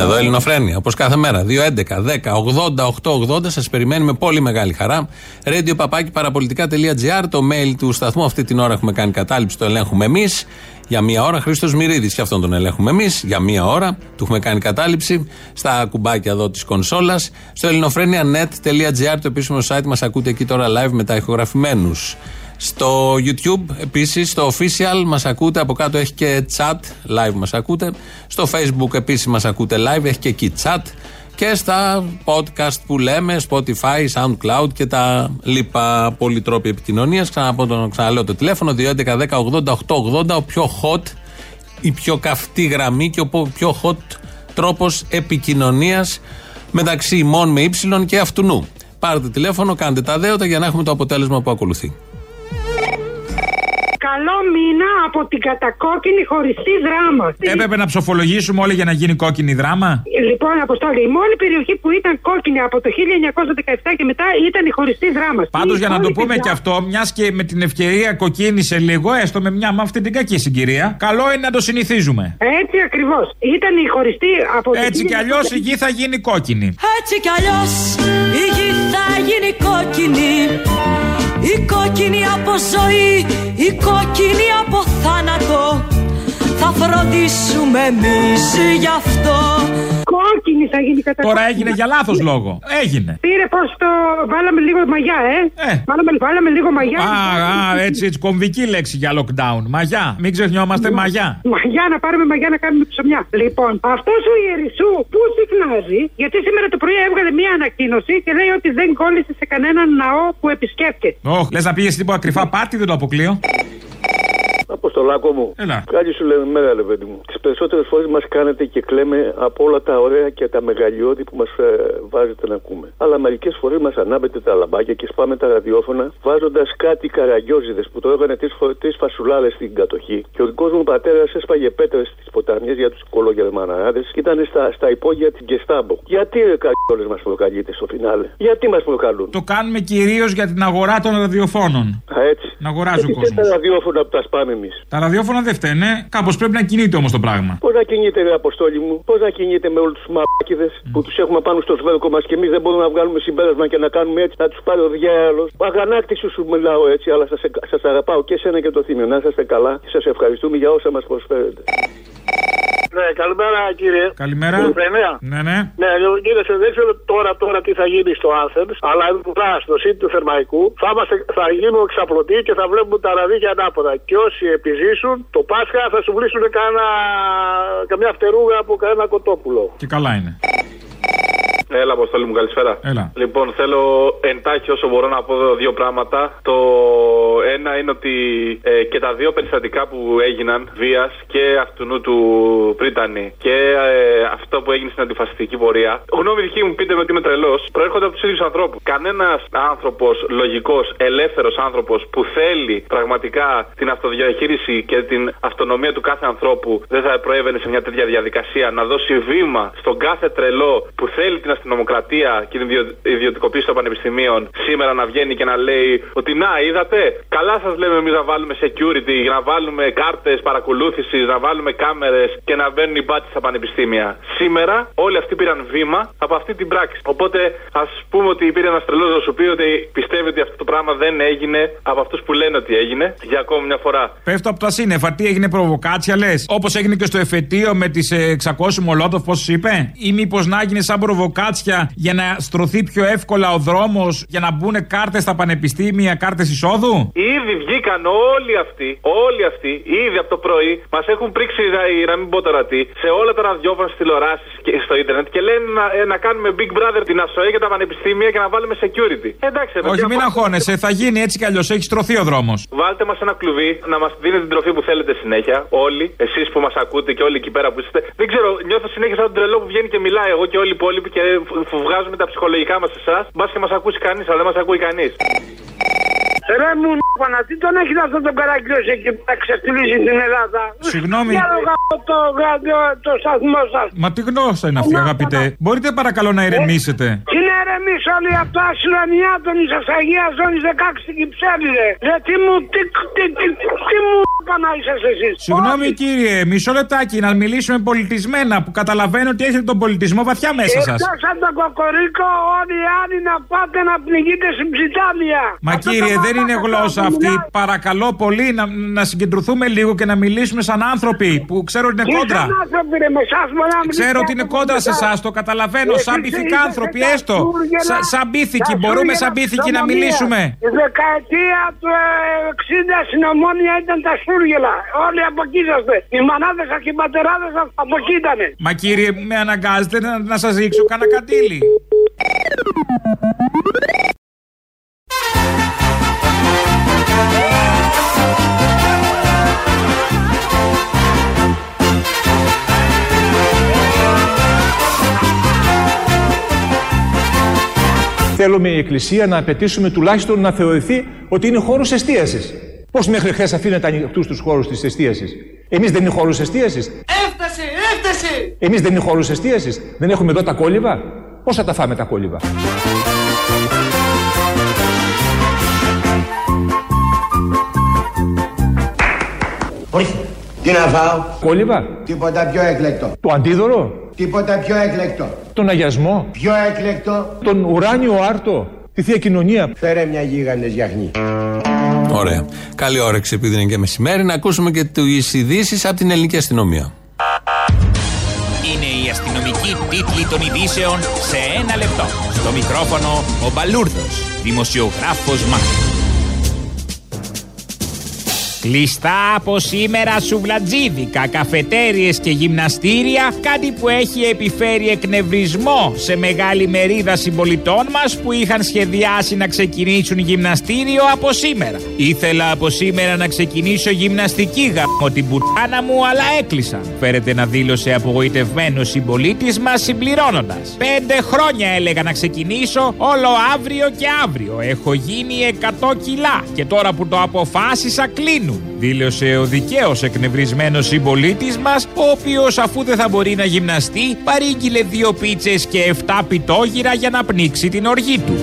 Εδώ Ελληνοφρένια, όπως κάθε μέρα. 2, 11, 10, 80, 8, 80. Σας περιμένουμε πολύ μεγάλη χαρά. Radio παπάκι παραπολιτικά.gr. Το mail του σταθμού. Αυτή την ώρα έχουμε κάνει κατάληψη. Το ελέγχουμε εμείς. Για μία ώρα. Χρήστος Μυρίδης. Και αυτόν τον ελέγχουμε εμείς. Για μία ώρα. Του έχουμε κάνει κατάληψη. Στα κουμπάκια εδώ της κονσόλας. Στο ελληνοφρένια.net.gr. Το επίσημο site μας ακούτε εκεί τώρα live μετά ηχογραφημένους. Στο YouTube επίσης, στο official μας ακούτε. Από κάτω έχει και chat. Live μας ακούτε. Στο Facebook επίσης μας ακούτε live. Έχει και εκεί chat. Και στα podcast που λέμε, Spotify, SoundCloud και τα λοιπά πολλοί τρόποι επικοινωνία. Ξαναλέω το τηλέφωνο 2.11.10.80.880. Ο πιο hot, η πιο καυτή γραμμή και ο πιο hot τρόπος επικοινωνίας μεταξύ ημών με ύψιλον και αυτού. Πάρτε τηλέφωνο, κάντε τα δέοντα για να έχουμε το αποτέλεσμα που ακολουθεί. Καλό μήνα από την κατακόκκινη χωριστή δράμα. Έπρεπε να ψοφολογήσουμε όλοι για να γίνει κόκκινη δράμα; Λοιπόν, Αποστόλη, η μόνη περιοχή που ήταν κόκκινη από το 1917 και μετά ήταν η χωριστή δράμα. Πάντως για να το Όλη πούμε την και αυτό, μιας και με την ευκαιρία κοκκίνησε λίγο, έστω με μια με αυτή την κακή συγκυρία, καλό είναι να το συνηθίζουμε. Έτσι ακριβώς. Ήταν η χωριστή από το Έτσι κι αλλιώς η γη θα γίνει κόκκινη. Έτσι κι αλλιώς η γη θα γίνει κόκκινη Η κόκκινη από ζωή, η κόκκινη από θάνατο Θα φροντίσουμε εμείς γι' αυτό Κόκκινη θα γίνει κατά Τώρα έγινε για λάθος λόγο. Έγινε. Πήρε πώς το. Βάλαμε λίγο μαγιά, ε. Βάλαμε, βάλαμε λίγο μαγιά. Α, α, έτσι, έτσι, κομβική λέξη για lockdown. Μαγιά. Μην ξεχνιόμαστε, μαγιά. Μαγιά, να πάρουμε μαγιά να κάνουμε ψωμιά. Λοιπόν, αυτός ο Ιερισσού πού συχνάζει, γιατί σήμερα το πρωί έβγαλε μία ανακοίνωση και λέει ότι δεν κόλλησε σε κανέναν ναό που επισκέπτεται. Ωχ, λες να πήγες τίποτα κρυφά πάρτι, δεν το αποκλείω. Αποστολάκο μου. Έλα. Κάτι σου λέμε μέρα, ρε παιδί μου. Τις περισσότερες φορές μας κάνετε και κλαίμε από όλα τα ωραία και τα μεγαλειώδη που μας ε, βάζετε να ακούμε. Αλλά μερικές φορές μας ανάβετε τα λαμπάκια και σπάμε τα ραδιόφωνα βάζοντας κάτι καραγκιόζιδες που το έβγανε τρεις φασουλάδε στην κατοχή. Και ο δικός μου πατέρας έσπαγε πέτρες στις ποταμιές για τους κολογερμανάδες και ήταν στα, στα υπόγεια της Γκεστάμπο. Γιατί ρε καριόλε μας προκαλείτε στο φινάλε; Γιατί μας προκαλούν; Το κάνουμε κυρίως για την αγορά των ραδιοφώνων. Α, έτσι. Να αγοράζει ο Γιατί κόσμος. και τα ραδιόφωνα που τα σπάμε εμείς; Τα ραδιόφωνα δεν φταίνε. Κάπως πρέπει να κινείται όμως το πράγμα. Πώς να κινείται, ρε Αποστόλη μου, πώς να κινείται με όλους τους μαλάκιδε που τους έχουμε πάνω στο σβέρκο μας και εμείς δεν μπορούμε να βγάλουμε συμπέρασμα και να κάνουμε έτσι, να τους πάρει ο διάλογο. Αγανάκτηση σου σου μιλάω έτσι, αλλά σας αγαπάω και εσένα και το θύμιο. Να είσαστε καλά και σας ευχαριστούμε για όσα μας προσφέρετε. Ναι, καλημέρα κύριε. Καλημέρα. Ειλικρινέα. Ναι, ναι. Ναι, λοιπόν, κύριε, σε- δεν ξέρω τώρα, τώρα τι θα γίνει στο Athens, αλλά εδώ στο σύντ του Θερμαϊκού θα, είμαστε, θα γίνουμε εξαπλωτοί και θα βλέπουμε τα ραδίκια ανάποδα. Και όσοι επιζήσουν, το Πάσχα θα σου βρίσκουν κάνα, καμιά φτερούγα από κανένα κοτόπουλο. Και καλά είναι. Έλα, Αποστόλη μου, καλησπέρα. Έλα. Λοιπόν, θέλω εντάχει όσο μπορώ να πω δύο πράγματα. Το ένα είναι ότι ε, και τα δύο περιστατικά που έγιναν βίας και αυτού του Πρίτανη και ε, αυτό που έγινε στην αντιφασιστική πορεία. Γνώμη δική μου, πείτε με ότι είμαι τρελός, προέρχονται από τους ίδιους ανθρώπους. Κανένας άνθρωπος λογικός, ελεύθερος άνθρωπος που θέλει πραγματικά την αυτοδιαχείριση και την αυτονομία του κάθε ανθρώπου δεν θα προέβαινε σε μια τέτοια διαδικασία να δώσει βήμα στον κάθε τρελό που θέλει την αστυνομοκρατία και την ιδιωτικοποίηση των πανεπιστημίων σήμερα να βγαίνει και να λέει ότι να είδατε, καλά σας λέμε εμείς να βάλουμε security, να βάλουμε κάρτες παρακολούθησης, να βάλουμε κάμερες και να μπαίνουν οι μπάτσε στα πανεπιστήμια. Σήμερα όλοι αυτοί πήραν βήμα από αυτή την πράξη. Οπότε ας πούμε ότι υπήρχε ένας τρελός να σου πει ότι πιστεύει ότι αυτό το πράγμα δεν έγινε από αυτούς που λένε ότι έγινε για ακόμη μια φορά. Πέφτω από τα σύννεφα. Τι έγινε προβοκάτσια, λες; Όπως έγινε και στο εφετείο με τις 600 Μολότοφ, πώς είπε; Ή μήπως να έγινε σαν προβοκάτσια για να στρωθεί πιο εύκολα ο δρόμος για να μπουν κάρτες στα πανεπιστήμια, κάρτες εισόδου; Ήδη βγήκαν όλοι αυτοί, όλοι αυτοί, ήδη από το πρωί, μας έχουν πρίξει, να μην πω τώρα τι, σε όλα τα ραδιόφωνα, στις τηλεοράσεις και στο ίντερνετ και λένε να, ε, να κάνουμε Big Brother την ΑΣΟΕ για τα πανεπιστήμια και να βάλουμε security. Εντάξει, Όχι, μην αγχώνεσαι, θα γίνει έτσι κι αλλιώς, έχει τρωθεί ο δρόμος. Βάλτε μας ένα κλουβί να μας δίνετε την τροφή που θέλετε συνέχεια. Όλοι, εσείς που μας ακούτε και όλοι εκεί πέρα που είστε. Δεν ξέρω, νιώθω συνέχεια σαν τον τρελό που βγαίνει και μιλάει εγώ και όλοι οι υπόλοιποι και βγάζουμε τα ψυχολογικά μας σε εσάς. Μπας και μας ακούσει κανείς, αλλά δεν μας ακούει κανείς. Ρε μου να τι τον έχεις αυτό τον καραγκιό εκεί που θα ξεφτυλίσει την Ελλάδα. Συγγνώμη. Για το, το, το, το σταθμό σας. Μα τι γλώσσα είναι αυτή, αγαπητέ. Μπορείτε παρακαλώ να ηρεμήσετε. Τι να ηρεμήσω όλοι από το άσυλο ενιάτων τη Αγίας Ζώνης 16 στην Κυψέλη, ρε. Ρε τι μου, τι, τι, τι, τι μου να είσαστε εσείς. Συγγνώμη κύριε, μισό λεπτάκι να μιλήσουμε πολιτισμένα που καταλαβαίνω ότι έχετε τον πολιτισμό βαθιά μέσα σας. Εκτό από τον κοκορίκο, όλοι οι άλλοι να πάτε να πνιγείτε στην ψιτάλια. Μα κύριε, δεν είναι γλώσσα αυτή. Παρακαλώ πολύ να, να συγκεντρωθούμε λίγο και να μιλήσουμε σαν άνθρωποι που ξέρω ότι είναι κόντρα. Ξέρω ότι είναι κόντρα σε εσάς, το καταλαβαίνω. Σαν πυθικάνθρωποι, έστω. Σαν πύθικοι, μπορούμε σαν πύθικοι να μιλήσουμε. Η δεκαετία του 60 στην Ομόνια ήταν τα Σούργελα. Όλοι από εκεί είσαστε. Οι μανάδες σας και οι πατεράδες σας από εκεί ήταν. Μα κύριε, με αναγκάζετε να, να σας ρίξω κανένα καντήλι. Θέλουμε η Εκκλησία να απαιτήσουμε τουλάχιστον να θεωρηθεί ότι είναι χώρος εστίασης. Πώς μέχρι χθες αφήνεται ανοιχτούς τους χώρους της εστίασης; Εμείς δεν είναι χώρους εστίασης. Έφτασε, έφτασε! Εμείς δεν είναι χώρους εστίασης. Δεν έχουμε εδώ τα κόλληβα; Πώ θα τα φάμε τα κόλληβα; Ορίστε. Τι να φάω; Κόλληβα; Τίποτα πιο έκλεκτο. Το αντίδωρο; Τίποτα πιο έκλεκτο. Τον αγιασμό; Πιο έκλεκτο. Τον ουράνιο άρτο; Τη θεία κοινωνία; Φέρε μια γίγαντες γιαχνή. Ωραία. Καλή όρεξη επειδή είναι και μεσημέρι να ακούσουμε και τις ειδήσεις από την ελληνική αστυνομία. Είναι η αστυνομική τίτλη των ειδήσεων σε ένα λεπτό. Στο μικρόφωνο ο Μπαλούρδος, δημοσιογράφος Μάρκος. Κλειστά από σήμερα σουβλατζίδικα, καφετέριες και γυμναστήρια, κάτι που έχει επιφέρει εκνευρισμό σε μεγάλη μερίδα συμπολιτών μας που είχαν σχεδιάσει να ξεκινήσουν γυμναστήριο από σήμερα. Ήθελα από σήμερα να ξεκινήσω γυμναστική γαμώ την πουτάνα μου, αλλά έκλεισαν. Φέρεται να δήλωσε απογοητευμένος συμπολίτης μας συμπληρώνοντας. Πέντε χρόνια έλεγα να ξεκινήσω, όλο αύριο και αύριο. Έχω γίνει 100 κιλά και τώρα που το αποφάσισα κλείνουν. Δήλωσε ο δικαίω εκνευρισμένος συμπολίτης μας, ο οποίος αφού δεν θα μπορεί να γυμναστεί, παρήγγειλε δύο πίτσες και 7 πιτόγυρα για να πνίξει την οργή του.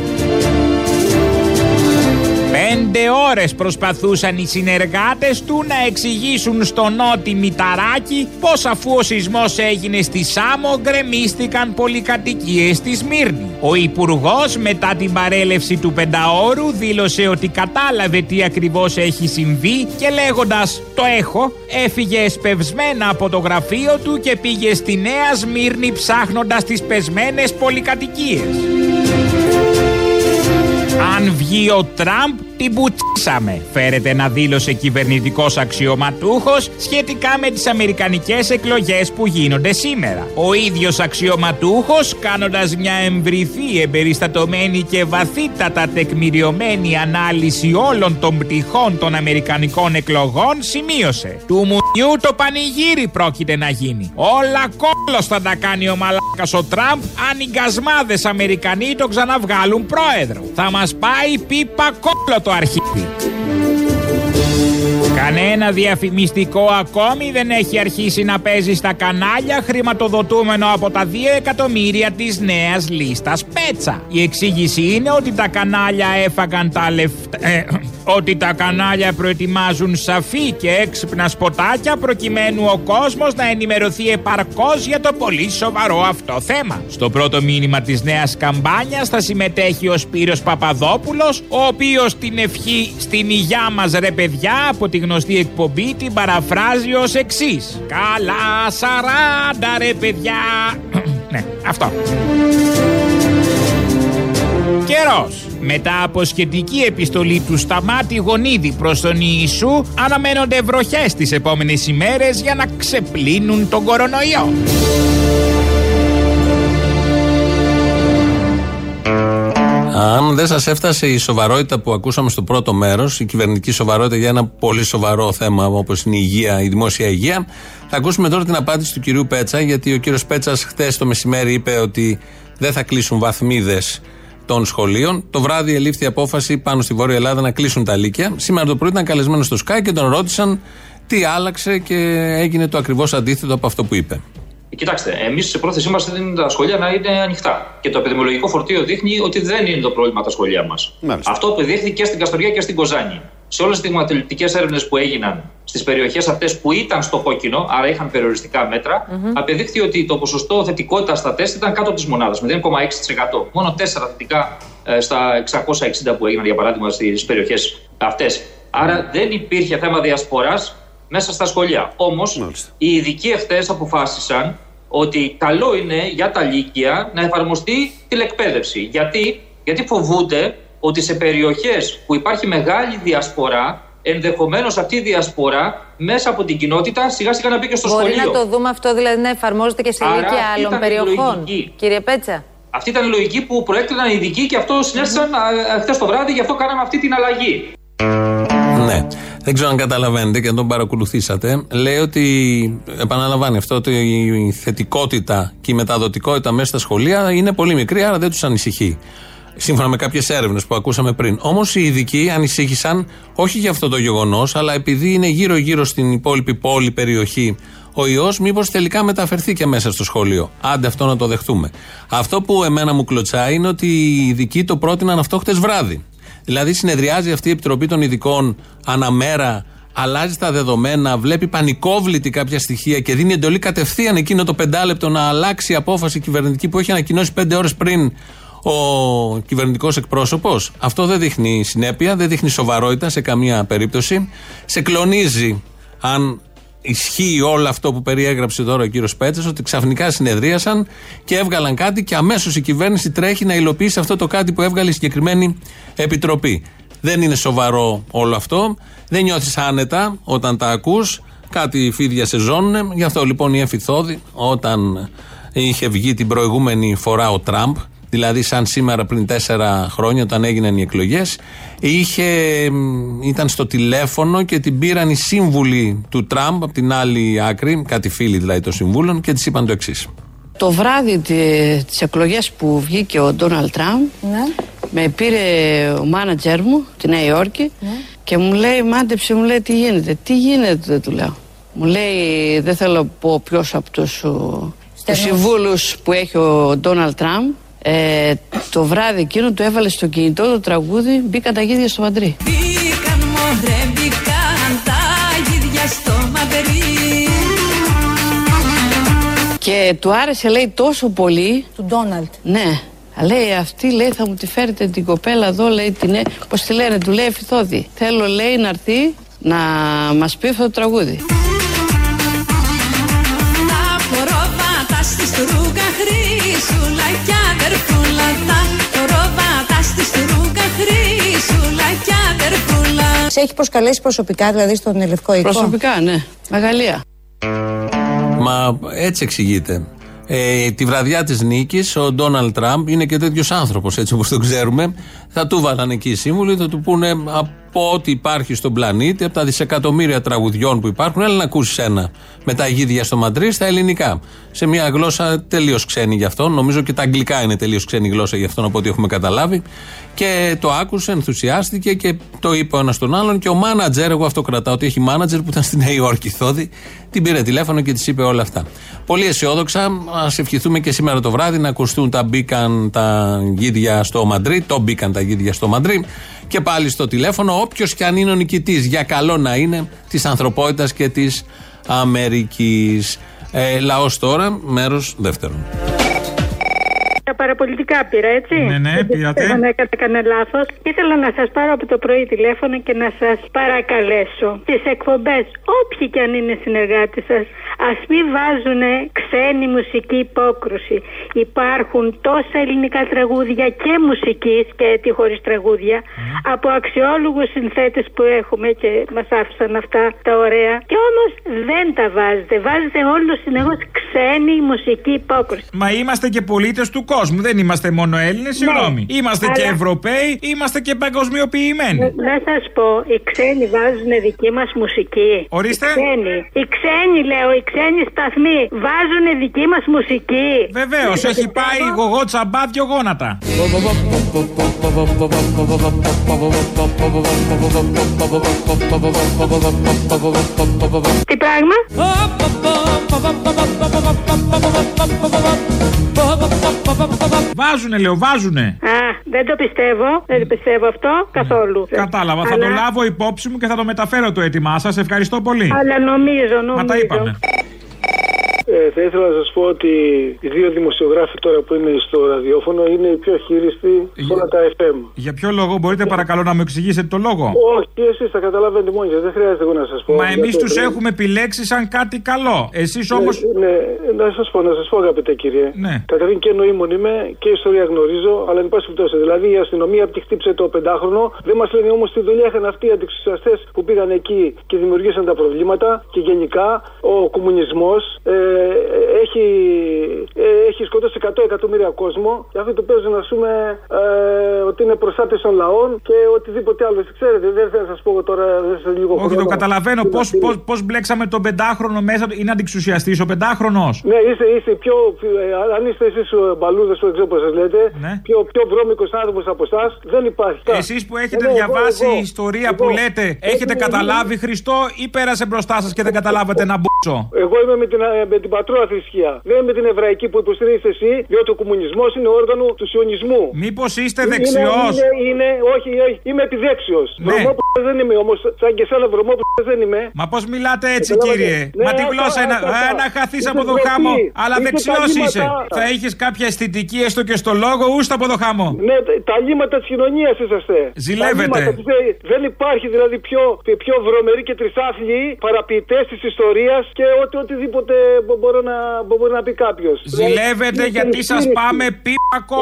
Πέντε ώρες προσπαθούσαν οι συνεργάτες του να εξηγήσουν στον Νότι Μηταράκη πως αφού ο σεισμός έγινε στη Σάμο γκρεμίστηκαν πολυκατοικίες στη Σμύρνη. Ο Υπουργός μετά την παρέλευση του πενταόρου δήλωσε ότι κατάλαβε τι ακριβώς έχει συμβεί και λέγοντας «Το έχω» έφυγε εσπευσμένα από το γραφείο του και πήγε στη Νέα Σμύρνη ψάχνοντας τις πεσμένες πολυκατοικίες. Αν βγει ο Τραμπ, την πουτσίσαμε. Φέρεται να δήλωσε κυβερνητικός αξιωματούχος σχετικά με τις αμερικανικές εκλογές που γίνονται σήμερα. Ο ίδιος αξιωματούχος, κάνοντας μια εμβριθή, εμπεριστατωμένη και βαθύτατα τεκμηριωμένη ανάλυση όλων των πτυχών των αμερικανικών εκλογών, σημείωσε. Του μουνιού το πανηγύρι πρόκειται να γίνει. Όλα κόλο θα τα κάνει ο μαλάκας ο Τραμπ αν οι γκασμάδες Αμερικανοί το ξαναβγάλουν πρόεδρο. Θα μας πάει πίπα κόλλο το αρχίδι. Κανένα διαφημιστικό ακόμη δεν έχει αρχίσει να παίζει στα κανάλια χρηματοδοτούμενο από τα 2 εκατομμύρια της νέας λίστας Πέτσα. Η εξήγηση είναι ότι τα κανάλια έφαγαν τα λεφτά... ε, ότι τα κανάλια προετοιμάζουν σαφή και έξυπνα σποτάκια προκειμένου ο κόσμος να ενημερωθεί επαρκώς για το πολύ σοβαρό αυτό θέμα. Στο πρώτο μήνυμα της νέας καμπάνιας θα συμμετέχει ο Σπύρος Παπαδόπουλος, ο οποίος την ευχή στην υγειά μας ρε παιδιά από τη γνωστή εκπομπή την παραφράζει ως εξής. Καλά σαράντα ρε παιδιά. ναι, αυτό. Καιρός. Μετά από σχετική επιστολή του Σταμάτη Γονίδη προς τον Ιησού αναμένονται βροχές τις επόμενες ημέρες για να ξεπλύνουν τον κορονοϊό. Αν δεν σας έφτασε η σοβαρότητα που ακούσαμε στο πρώτο μέρος, η κυβερνητική σοβαρότητα για ένα πολύ σοβαρό θέμα όπως είναι η υγεία, η δημόσια υγεία, θα ακούσουμε τώρα την απάντηση του κυρίου Πέτσα, γιατί ο κύριος Πέτσας χθες το μεσημέρι είπε ότι δεν θα κλείσουν βαθμίδες των σχολείων. Το βράδυ ελήφθη η απόφαση πάνω στη Βόρεια Ελλάδα να κλείσουν τα λύκεια. Σήμερα το πρωί ήταν καλεσμένος στο ΣΚΑΙ και τον ρώτησαν τι άλλαξε και έγινε το ακριβώς αντίθετο από αυτό που είπε. Κοιτάξτε, εμείς σε πρόθεσή μας είναι τα σχολεία να είναι ανοιχτά. Και το επιδημιολογικό φορτίο δείχνει ότι δεν είναι το πρόβλημα τα σχολεία μας. Αυτό απεδείχθη και στην Καστοριά και στην Κοζάνη. Σε όλες τις δειγματοληπτικέ έρευνες που έγιναν στις περιοχές αυτές που ήταν στο κόκκινο, άρα είχαν περιοριστικά μέτρα, mm-hmm. απεδείχθη ότι το ποσοστό θετικότητας στα τεστ ήταν κάτω τη μονάδα, 0,6%. Μόνο 4 θετικά ε, στα 660 που έγιναν, για παράδειγμα, στις περιοχές αυτές. Άρα δεν υπήρχε θέμα διασποράς μέσα στα σχολεία. Όμως, οι ειδικοί εχθέ αποφάσισαν ότι καλό είναι για τα λύκεια να εφαρμοστεί τηλεκπαίδευση. Γιατί, Γιατί φοβούνται ότι σε περιοχές που υπάρχει μεγάλη διασπορά, ενδεχομένως αυτή η διασπορά μέσα από την κοινότητα σιγά σιγά να μπει και στο Μπορεί σχολείο. να το δούμε αυτό δηλαδή να εφαρμόζεται και σε Άρα, ηλικία αυτή άλλων ήταν η περιοχών. λογική. Κύριε Πέτσα; Αυτή ήταν η λογική που προέκριναν οι ειδικοί και αυτό συνέστησαν mm-hmm. χθες το βράδυ, γι' αυτό κάναμε αυτή την αλλαγή. Ναι. Δεν ξέρω αν καταλαβαίνετε και αν τον παρακολουθήσατε. Λέει ότι, επαναλαμβάνει αυτό, ότι η θετικότητα και η μεταδοτικότητα μέσα στα σχολεία είναι πολύ μικρή, άρα δεν τους ανησυχεί. Σύμφωνα με κάποιες έρευνες που ακούσαμε πριν. Όμως οι ειδικοί ανησύχησαν όχι για αυτό το γεγονός, αλλά επειδή είναι γύρω-γύρω στην υπόλοιπη πόλη περιοχή ο ιός, μήπως τελικά μεταφερθεί και μέσα στο σχολείο. Άντε αυτό να το δεχτούμε. Αυτό που εμένα μου κλωτσάει είναι ότι οι ειδικοί το πρότειναν αυτό χτες βράδυ. Δηλαδή συνεδριάζει αυτή η Επιτροπή των Ειδικών αναμέρα, αλλάζει τα δεδομένα, βλέπει πανικόβλητη κάποια στοιχεία και δίνει εντολή κατευθείαν εκείνο το πεντάλεπτο να αλλάξει η απόφαση κυβερνητική που έχει ανακοινώσει πέντε ώρες πριν ο κυβερνητικός εκπρόσωπος. Αυτό δεν δείχνει συνέπεια, δεν δείχνει σοβαρότητα σε καμία περίπτωση. Σε κλονίζει αν ισχύει όλο αυτό που περιέγραψε τώρα ο κύριος Πέτσας, ότι ξαφνικά συνεδρίασαν και έβγαλαν κάτι και αμέσως η κυβέρνηση τρέχει να υλοποιήσει αυτό το κάτι που έβγαλε η συγκεκριμένη επιτροπή. Δεν είναι σοβαρό όλο αυτό. Δεν νιώθεις άνετα όταν τα ακούς. Κάτι φίδια σε ζώνουν. Γι' αυτό λοιπόν η Εφηθόδη, όταν είχε βγει την προηγούμενη φορά ο Τραμπ, δηλαδή σαν σήμερα πριν τέσσερα χρόνια όταν έγιναν οι εκλογές είχε, ήταν στο τηλέφωνο και την πήραν οι σύμβουλοι του Τραμπ από την άλλη άκρη, κάτι φίλοι δηλαδή των συμβούλων και της είπαν το εξής. Το βράδυ της εκλογές που βγήκε ο Ντόναλτ Τραμπ Ναι. με πήρε ο μάνατζερ μου τη Νέα Υόρκη και μου λέει μάντεψε μου λέει τι γίνεται τι γίνεται του λέω μου λέει δεν θέλω να πω ποιος από τους, ο, τους συμβούλους που έχει ο Ντόναλτ Τραμπ ε, το βράδυ εκείνο του έβαλε στο κινητό το τραγούδι μπήκαν τα γίδια στο Μαντρί Μπήκαν μωρέ, μπήκαν τα γίδια στο Μαδρί. και του άρεσε λέει τόσο πολύ Του Ντόναλτ. Ναι. Λέει αυτή λέει θα μου τη φέρετε την κοπέλα εδώ λέει την ε, πώς τη λένε του λέει Φιθόδη Θέλω λέει να έρθει να μας πει αυτό το τραγούδι Σε έχει προσκαλέσει προσωπικά, δηλαδή στον Λευκό Οίκο; Προσωπικά, ναι. Μεγαλεία. Μα έτσι εξηγείται. Ε, τη βραδιά της νίκης, ο Ντόναλτ Τραμπ είναι και τέτοιος άνθρωπος, έτσι όπως το ξέρουμε. Θα του βάλαν εκεί οι σύμβουλοι, θα του πούνε από ό,τι υπάρχει στον πλανήτη, από τα δισεκατομμύρια τραγουδιών που υπάρχουν, έλα να ακούσεις ένα. Με τα γίδια στο Μαντρί στα ελληνικά. Σε μια γλώσσα τελείως ξένη γι' αυτό. Νομίζω και τα αγγλικά είναι τελείως ξένη γλώσσα γι' αυτό από ό,τι έχουμε καταλάβει. Και το άκουσε, ενθουσιάστηκε και το είπε ο ένας τον άλλον. Και ο μάνατζερ, εγώ αυτό κρατάω, ότι έχει μάνατζερ που ήταν στη Νέα Υόρκη Θόδη, την πήρε τηλέφωνο και της είπε όλα αυτά. Πολύ αισιόδοξα, ας ευχηθούμε και σήμερα το βράδυ να ακουστούν τα μπήκαν τα γίδια στο Μαντρί, το μπήκαν τα γίδια στο Μαντρί. Και πάλι στο τηλέφωνο, όποιος και αν είναι ο νικητής, για καλό να είναι της ανθρωπότητας και της Αμερικής. Ε, Λαός τώρα, μέρος δεύτερον. Τα παραπολιτικά πήρα, έτσι. Ναι, ναι, πήρατε. Δεν έκανα κανένα λάθος. Ήθελα να σας πάρω από το πρωί τηλέφωνο και να σας παρακαλέσω τις εκπομπές, όποιοι και αν είναι συνεργάτες σας, ας μην βάζουν ξένη μουσική υπόκρουση. Υπάρχουν τόσα ελληνικά τραγούδια και μουσικής και τι χωρίς τραγούδια από αξιόλογους συνθέτες που έχουμε και μας άφησαν αυτά τα ωραία. Και όμως δεν τα βάζετε. Βάζετε όλο συνεχώς ξένη μουσική υπόκρουση. Μα είμαστε και πολίτες του κόσμου. Δεν είμαστε μόνο Έλληνε, συγγνώμη. Είμαστε και Αλλά- Ευρωπαίοι, είμαστε και παγκοσμιοποιημένοι. Να σα πω, οι ξένοι βάζουν δική μα μουσική. Ορίστε. Οι ξένοι, οι ξένοι λέω, οι ξένοι σταθμοί βάζουν δική μα μουσική. Βεβαίω, έχει πάει γογό τσαμπά δυο γόνατα. Τι πράγμα? Βάζουνε, λέω, βάζουνε. Α, δεν το πιστεύω. Δεν το πιστεύω αυτό καθόλου. Κατάλαβα. Θα Αλλά- το λάβω υπόψη μου και θα το μεταφέρω το έτοιμά σα. Ευχαριστώ πολύ. Αλλά νομίζω, νομίζω. Μα τα είπαμε. Ε, θα ήθελα να σας πω ότι οι δύο δημοσιογράφοι τώρα που είναι στο ραδιόφωνο είναι οι πιο χείριστοι σε όλα τα FM. Για ποιο λόγο μπορείτε παρακαλώ να μου εξηγήσετε το λόγο; Όχι, εσείς θα καταλαβαίνετε μόνοι σας, δεν χρειάζεται εγώ να σας πω. Μα εμείς Για το τους ευρύ. έχουμε επιλέξει σαν κάτι καλό. Εσείς όμω. Ναι, ναι, να σας πω, να σας πω αγαπητέ κύριε. Ναι. Καταρχήν και νοήμων είμαι και ιστορία γνωρίζω, αλλά εν πάση περιπτώσει. Δηλαδή η αστυνομία τη χτύπησε το πεντάχρονο. Δεν μας λένε όμως τι δουλειά είχαν αυτοί οι αντιξουσιαστές που πήγαν εκεί και δημιουργήσαν τα προβλήματα. Και γενικά ο κομμουνισμός ε, έχει, ε, έχει σκοτώσει 100 εκατομμύρια κόσμο. Και αυτοί το παίζουν, ας πούμε, ε, ότι είναι προστάτες των λαών και οτιδήποτε άλλο. Ξέρετε, δεν θα σας πω εγώ τώρα δεν σε λίγο Όχι, το χρόνο. καταλαβαίνω. Πώς πώς, πώς μπλέξαμε τον πεντάχρονο μέσα. Είναι αντιξουσιαστής ο πεντάχρονος. Ναι, είστε, είστε πιο. ε, αν είστε εσείς μπαλούδες που δεν ξέρω πώς σας λέτε, Ναι. πιο, πιο βρώμικος άνθρωπος από εσάς, δεν υπάρχει. Εσείς που έχετε Ναι, εγώ, διαβάσει εγώ, ιστορία εγώ. που λέτε, έχετε Εγώ, καταλάβει Χριστό ή πέρασε μπροστά σας και δεν καταλάβατε ένα μπούτσο. Εγώ είμαι με την, ε, με την πατρόα θρησκεία. Δεν είμαι με την εβραϊκή που υποστηρίζετε εσύ, διότι ο κομμουνισμός είναι όργανο του σιωνισμού. Μήπως είστε Είναι- δεξιός; Είναι, είναι, όχι, όχι, είμαι επιδέξιος. Ναι. Βρωμόπουλος δεν είμαι όμως, σαν και εσένα βρωμόπουλος δεν είμαι. Μα πώς μιλάτε έτσι, Καταλάβατε. κύριε; Ναι, Μα τη αυτά, γλώσσα είναι. αυτά, αυτά. Ε, να χαθείς Είστε από το ντροπή. χάμο. Αλλά Είστε δεξιός τα είσαι. λίμματα. Θα έχεις κάποια αισθητική έστω και στο λόγο, ούστε από το χάμο. Ναι, τα λίμματα της κοινωνίας είσαστε. Ζηλεύετε. Τα λίμματα της- δεν υπάρχει δηλαδή πιο, πιο βρωμεροί και τρισάθλιοι παραποιητές της ιστορίας και ό,τι, οτιδήποτε μπο- μπορώ να, μπο- μπορεί να πει κάποιος. Ζηλεύετε γιατί σας πάμε πίπακο.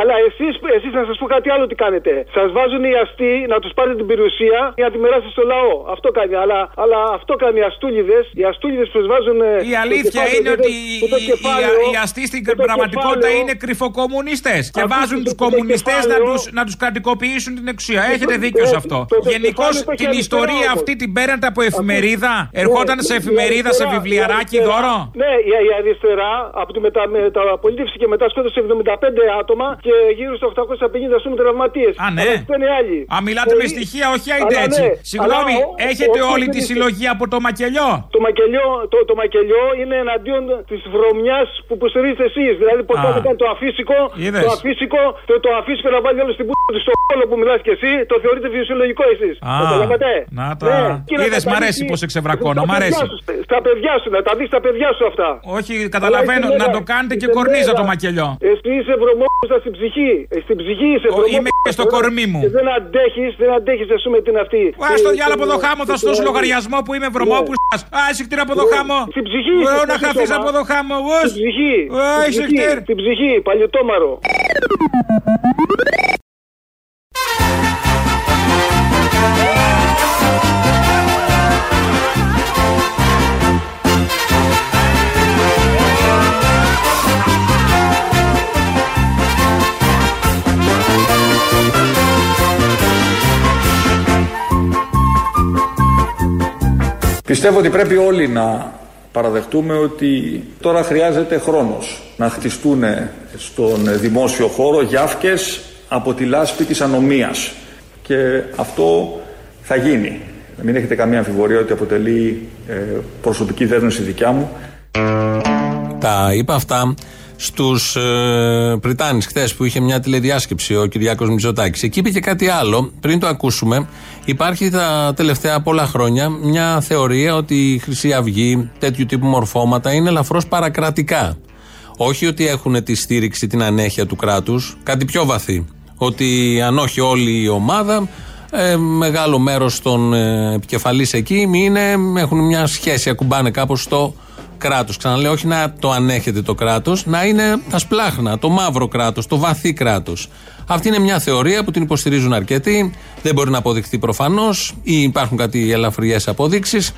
Αλλά εσείς εσείς, να σας πω κάτι άλλο τι κάνετε. Σας βάζουν οι αστεί να τους πάρετε την περιουσία για να τη μοιράσετε στο λαό. Αυτό κάνει. Αλλά, αλλά αυτό κάνει οι αστούλιδες. Οι αστούλιδες που βάζουν. ε, Η αλήθεια είναι ότι οι, οι, οι, οι αστεί στην πραγματικότητα είναι κρυφοκομμουνιστές και Ακούστε, βάζουν το- τους το κομμουνιστές να κεφάλαιο- του να τους κρατικοποιήσουν την εξουσία. Έχετε δίκιο σε αυτό. το- το Γενικώς κεφάλαιο το έχει την αριστερά ιστορία όμως. αυτή την παίρνατε από εφημερίδα. Ναι, Ερχόταν σε η εφημερίδα, σε αριστερά- βιβλιαράκι η αριστερά- δώρο. Ναι, η, η αριστερά από τη μετα, μεταπολίτευση και μετά σκότωσε 75 άτομα και γύρω στα 850 σου τραυματίες. Α, ναι. είναι άλλοι. Α, μιλάτε Ε, με στοιχεία, όχι αλλά άιντε έτσι. ναι, Συγγνώμη, αλλά ο- έχετε ο- όλη ο- τη συλλογή από το μακελιό; Το μακελιό, το, το μακελιό είναι εναντίον της βρωμιάς που υποστηρίζετε εσείς. Δηλαδή, πώς Α. θα κάνει το αφύσικο, Είδες. το αφύσικο, το, το αφύσικο να βάλει όλο στην πούτα του στο κόλλο που μιλάς και εσύ, το θεωρείτε φυσιολογικό εσείς. Α, Καταλάβατε; να τα- Ναι, και να Είδες, τα μ' αρέσει δείξει πως σε ξεβρακώνω, στα μ' παιδιά αρέσει. σου, Στα παιδιά σου, να τα δεις στα παιδιά σου αυτά. Όχι, καταλαβαίνω, Αλλά είσαι να μέρα- το κάνετε και είσαι κορνίζα μέρα. το μακελιό. Εσύ είσαι βρωμόπουλα στην ψυχή. Ε, Στην ψυχή είσαι Ο- βρωμόπουλα. είμαι και στο κορμί μου. Και δεν αντέχεις, δεν αντέχεις, α πούμε, την αυτή. Α στο Ε, διάλογο από το την- χάμο, θα σου την- δώσω λογαριασμό που είμαι βρωμόπουλο. Α, συχτήρα από το χάμο. Στην ψυχή. Ω, είσαι, να στο χαθείς σώμα. από το χάμο. ω. Στην ψυχή. Α, Στην είσαι ψυχή, χτέρ. Στην ψυχή, παλιωτόμαρο. Πιστεύω ότι πρέπει όλοι να παραδεχτούμε ότι τώρα χρειάζεται χρόνος να χτιστούν στον δημόσιο χώρο γιάφκες από τη λάσπη της ανομίας και αυτό θα γίνει. Μην έχετε καμία αμφιβολία ότι αποτελεί ε, προσωπική δέσμευση δικιά μου. Τα είπα αυτά στους ε, Πριτάνης χθες που είχε μια τηλεδιάσκεψη ο Κυριάκος Μητσοτάκης. Εκεί είπε και κάτι άλλο. Πριν το ακούσουμε, υπάρχει τα τελευταία πολλά χρόνια μια θεωρία ότι η Χρυσή Αυγή, τέτοιου τύπου μορφώματα είναι ελαφρώς παρακρατικά. Όχι ότι έχουν τη στήριξη, την ανέχεια του κράτους, κάτι πιο βαθύ. Ότι αν όχι όλη η ομάδα, ε, μεγάλο μέρος των ε, επικεφαλής εκεί είναι, έχουν μια σχέση, ακουμπάνε κάπως στο κράτος. Ξαναλέω, όχι να το ανέχεται το κράτος, να είναι τα σπλάχνα, το μαύρο κράτος, το βαθύ κράτος. Αυτή είναι μια θεωρία που την υποστηρίζουν αρκετοί. Δεν μπορεί να αποδειχθεί προφανώς ή υπάρχουν κάτι ελαφριές αποδείξεις.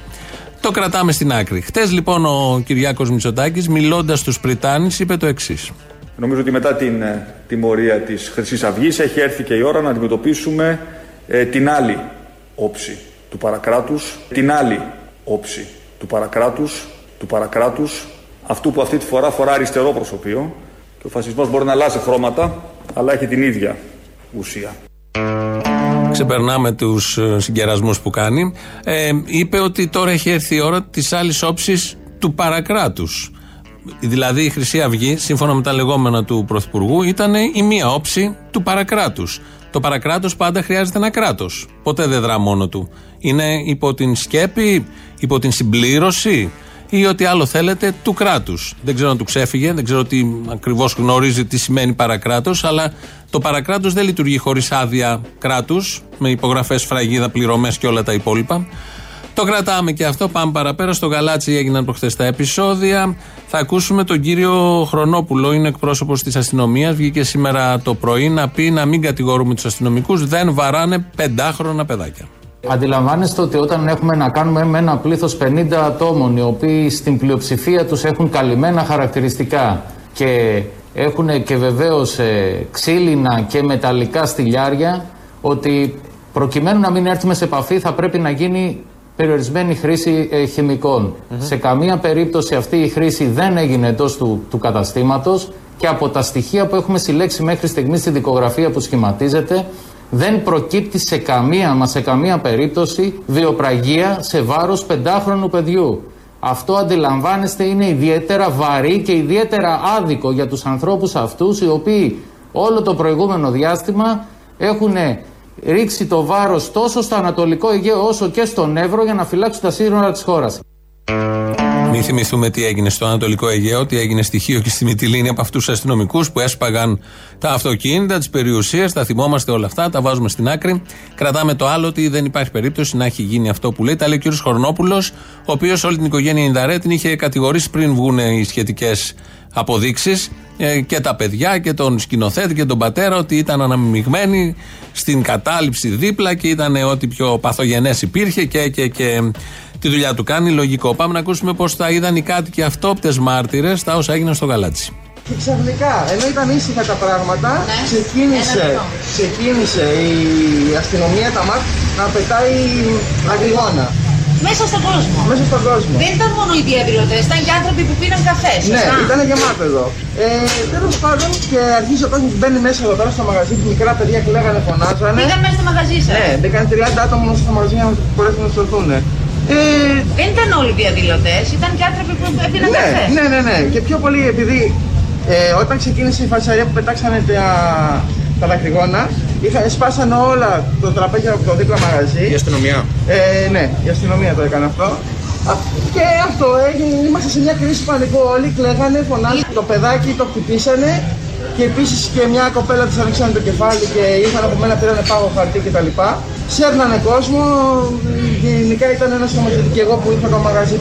Το κρατάμε στην άκρη. Χτες λοιπόν ο Κυριάκος Μητσοτάκης, μιλώντας στους Πριτάνης, είπε το εξής. Νομίζω ότι μετά την ε, τιμωρία της Χρυσής Αυγής έχει έρθει και η ώρα να αντιμετωπίσουμε ε, την άλλη όψη του παρακράτους, την άλλη όψη του παρακράτους, του παρακράτους, αυτού που αυτή τη φορά φορά αριστερό προσωπείο και ο φασισμός μπορεί να αλλάζει χρώματα, αλλά έχει την ίδια ουσία. Ξεπερνάμε τους ε, συγκερασμούς που κάνει. Ε, είπε ότι τώρα έχει έρθει η ώρα της άλλης όψης του παρακράτους. Δηλαδή η Χρυσή Αυγή, σύμφωνα με τα λεγόμενα του Πρωθυπουργού, ήταν η μία όψη του παρακράτους. Το παρακράτος πάντα χρειάζεται ένα κράτος. Ποτέ δεν δρά μόνο του. Είναι υπό την σκέπη, υπό την συμπλήρωση; Ή ό,τι άλλο θέλετε του κράτους. Δεν ξέρω αν του ξέφυγε, δεν ξέρω τι ακριβώς γνωρίζει τι σημαίνει παρακράτος, αλλά το παρακράτος δεν λειτουργεί χωρίς άδεια κράτους, με υπογραφές, φραγίδα, πληρωμές και όλα τα υπόλοιπα. Το κρατάμε και αυτό. Πάμε παραπέρα. Στο Γαλάτσι έγιναν προχθές τα επεισόδια. Θα ακούσουμε τον κύριο Χρονόπουλο, είναι εκπρόσωπος της αστυνομίας. Βγήκε σήμερα το πρωί να πει να μην κατηγορούμε τους αστυνομικούς. Δεν βαράνε πεντάχρονα παιδάκια. Αντιλαμβάνεστε ότι όταν έχουμε να κάνουμε με ένα πλήθος 50 ατόμων οι οποίοι στην πλειοψηφία τους έχουν καλυμμένα χαρακτηριστικά και έχουν και βεβαίως ε, ξύλινα και μεταλλικά στυλιάρια ότι προκειμένου να μην έρθουμε σε επαφή θα πρέπει να γίνει περιορισμένη χρήση ε, χημικων Σε καμία περίπτωση αυτή η χρήση δεν έγινε εντός του, του καταστήματος και από τα στοιχεία που έχουμε συλλέξει μέχρι στιγμής στη δικογραφία που σχηματίζεται δεν προκύπτει σε καμία μα σε καμία περίπτωση βιοπραγία σε βάρος πεντάχρονου παιδιού. Αυτό αντιλαμβάνεστε είναι ιδιαίτερα βαρύ και ιδιαίτερα άδικο για τους ανθρώπους αυτούς οι οποίοι όλο το προηγούμενο διάστημα έχουν ρίξει το βάρος τόσο στο Ανατολικό Αιγαίο όσο και στον Εύρο για να φυλάξουν τα σύνορα της χώρας. Μην θυμηθούμε τι έγινε στο Ανατολικό Αιγαίο, τι έγινε στοιχείο και στη Μυτιλίνη από αυτούς τους αστυνομικούς που έσπαγαν τα αυτοκίνητα, τι περιουσίε. Τα θυμόμαστε όλα αυτά, τα βάζουμε στην άκρη. Κρατάμε το άλλο ότι δεν υπάρχει περίπτωση να έχει γίνει αυτό που λέει. Τα λέει ο κ. Χορνόπουλος, ο οποίος όλη την οικογένεια Ινδαρέ την είχε κατηγορήσει πριν βγουν οι σχετικές αποδείξεις ε, και τα παιδιά και τον σκηνοθέτη και τον πατέρα ότι ήταν αναμειγμένοι στην κατάληψη δίπλα και ήταν ό,τι πιο παθογενές υπήρχε και, και, και τη δουλειά του κάνει. Λογικό. Πάμε να ακούσουμε πώς τα είδαν οι κάτοικοι αυτόπτες μάρτυρες τα όσα έγιναν στο γαλάτσι. Και ξαφνικά, ενώ ήταν ήσυχα τα πράγματα, ναι. ξεκίνησε, ξεκίνησε η αστυνομία τα μάτια να πετάει αγριγόνα. Μέσα στον κόσμο. Μέσα στον κόσμο. Δεν ήταν μόνο οι διαδηλωτές, ήταν και άνθρωποι που πήραν καφέ. Ναι, ήταν γεμάτο εδώ. Ε, Τέλος πάντων και αρχίζει ο κόσμος που μπαίνει μέσα εδώ πέρα στο μαγαζί, που μικρά παιδιά κλαίγανε, φωνάζανε. Πήγαν μέσα στο μαγαζί σας; Ναι, μπήκαν 30 άτομα μέσα στο μαγαζί για να μπορέσουν να σωθούν. Ε, δεν ήταν όλοι οι διαδηλωτές, ήταν και άνθρωποι που έπιναν ναι, καφέ. Ναι, ναι, ναι. Και πιο πολύ επειδή ε, όταν ξεκίνησε η φασαρία που πετάξανε τα, τα δακρυγόνα, Είχα, σπάσαν όλα το τραπέζι από το δίπλα μαγαζί. Η αστυνομία. Ε, ναι, η αστυνομία το έκανε αυτό. Και αυτό έγινε, είμαστε σε μια κρίση πανικού. Όλοι κλαίγανε, φωνάζανε. Το παιδάκι το χτυπήσανε και επίση και μια κοπέλα τη ανοίξανε το κεφάλι και ήρθαν από μένα, πήρανε πάγο χαρτί κτλ. Σέρνανε κόσμο. Γενικά ήταν ένα σωματιωτικό και εγώ που είχα το μαγαζί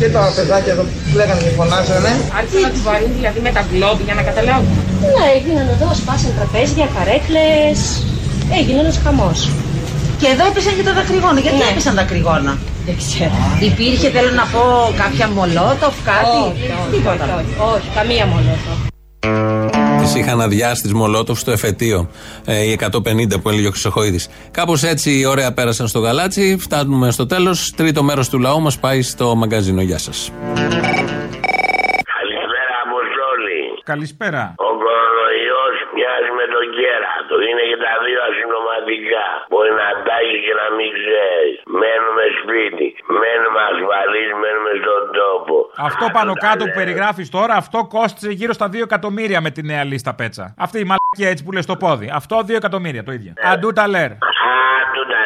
και τα παιδάκια εδώ κλαίγανε και φωνάζανε. Άρχισαν να του βαρύνουν δηλαδή με τα γκλόμπ για να καταλάβουν. Ναι, έγιναν εδώ, σπάσαν τραπέζια, καρέκλε. Έγινε ένα χαμό. Και εδώ έπεσαν και τα δακρυγόνα. Γιατί ναι. έπεσαν τα δακρυγόνα. Δεν ξέρω. Υπήρχε, θέλω να πω, κάποια μολότοφ, κάτι. Όχι, όχι, όχι, όχι, καμία μολότοφ. Τι είχαν αδειάσει τι Μολότοφ στο εφετείο. Ε, οι 150 που έλεγε ο Χρυσοχοίδης. Κάπως έτσι ωραία πέρασαν στο γαλάτσι. Φτάνουμε στο τέλος. Τρίτο μέρος του λαού μας πάει στο μαγκαζίνο. Γεια σας. Καλησπέρα, Αποστόλη. Καλησπέρα. Ο κορονοϊός μοιάζει με τον κέρατο. Είναι και τα δύο ασυνωματικά. Μπορεί να τάγει και να μην ξέρεις. Μένουμε σπίτι. Μένουμε ασφαλείς, μένουμε στον τόπο. Αυτό πάνω κάτω που περιγράφεις τώρα, αυτό κόστησε γύρω στα 2 εκατομμύρια με τη νέα λίστα πέτσα. Αυτή η μαλακία έτσι που λες στο πόδι. Αυτό 2 εκατομμύρια το ίδιο. Αντού τα λέρ. Άντου τα λέω. Ναι,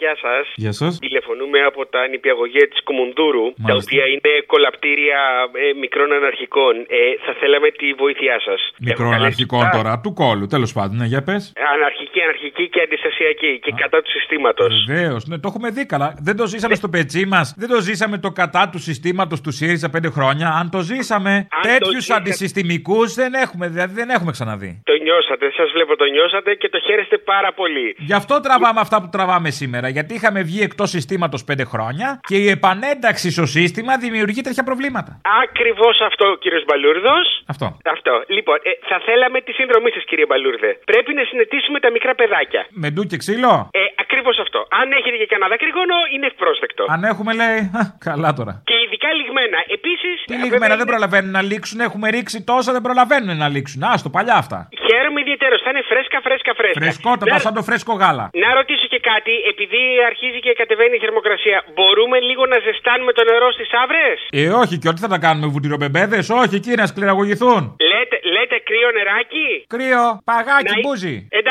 γεια σας. Γεια σας. Τηλεφωνούμε από τα νηπιαγωγεία της Κουμουντούρου, τα Μάλιστα. οποία είναι κολαπτήρια ε, μικρών αναρχικών. Ε, θα θέλαμε τη βοήθειά σας. Μικρό αναρχικό τώρα, του κόλου. Τέλος πάντων, ναι, για πες. Αναρχική, αναρχική και αντιστασιακή και κατά του συστήματος. Βεβαίως, ναι, το έχουμε δει καλά. Δεν το ζήσαμε στο πετσί μας. Δεν το ζήσαμε το κατά του συστήματος του ΣΥΡΙΖΑ πέντε χρόνια. Αν το ζήσαμε, το τέτοιους ζήσατε- αντισυστημικούς δεν έχουμε, δηλαδή δεν έχουμε ξαναδεί. Το νιώσατε, σας βλέπω το νιώσατε και το χαίρεστε πάρα πολύ. Γι' αυτό τραβάμε αυτά που τραβάμε σήμερα. Γιατί είχαμε βγει εκτός συστήματος πέντε χρόνια και η επανένταξη στο σύστημα δημιουργεί τέτοια προβλήματα. Ακριβώς αυτό, κύριος Μπαλούρδος. Αυτό. Αυτό. Λοιπόν, ε, θα θέλαμε τη συνδρομή σας, κύριε Μπαλούρδε. Πρέπει να συνετήσουμε τα μικρά παιδάκια. Με ντου και ξύλο; Ε, Ακριβώς αυτό. Αν έχετε και κανένα δακρυγόνο, είναι ευπρόσδεκτο. Αν έχουμε, λέει. «Α, Καλά τώρα. Και ειδικά λιγμένα. Επίσης. Τι λιγμένα δεν προλαβαίνουν να λήξουν. Έχουμε ρίξει τόσα, δεν προλαβαίνουν να λήξουν. Άστο, παλιά αυτά. Χαίρομαι ιδιαίτερω. Θα είναι φρέσκα, φρέσκα, φρέσκα. Φρεσκότατα, Να- σαν το φρέσκο γάλα. Να ρωτήσω και κάτι, επειδή αρχίζει και κατεβαίνει η θερμοκρασία, μπορούμε λίγο να ζεστάνουμε το νερό στις άβρες; Ε, όχι, και ό,τι θα τα κάνουμε βουτυρομπεμπέδε, όχι, εκεί να σκληραγωγηθούν. Λέτε, λέτε κρύο νεράκι; Κρύο, παγάκι, Να- μπούζι. Εντάξει τότε,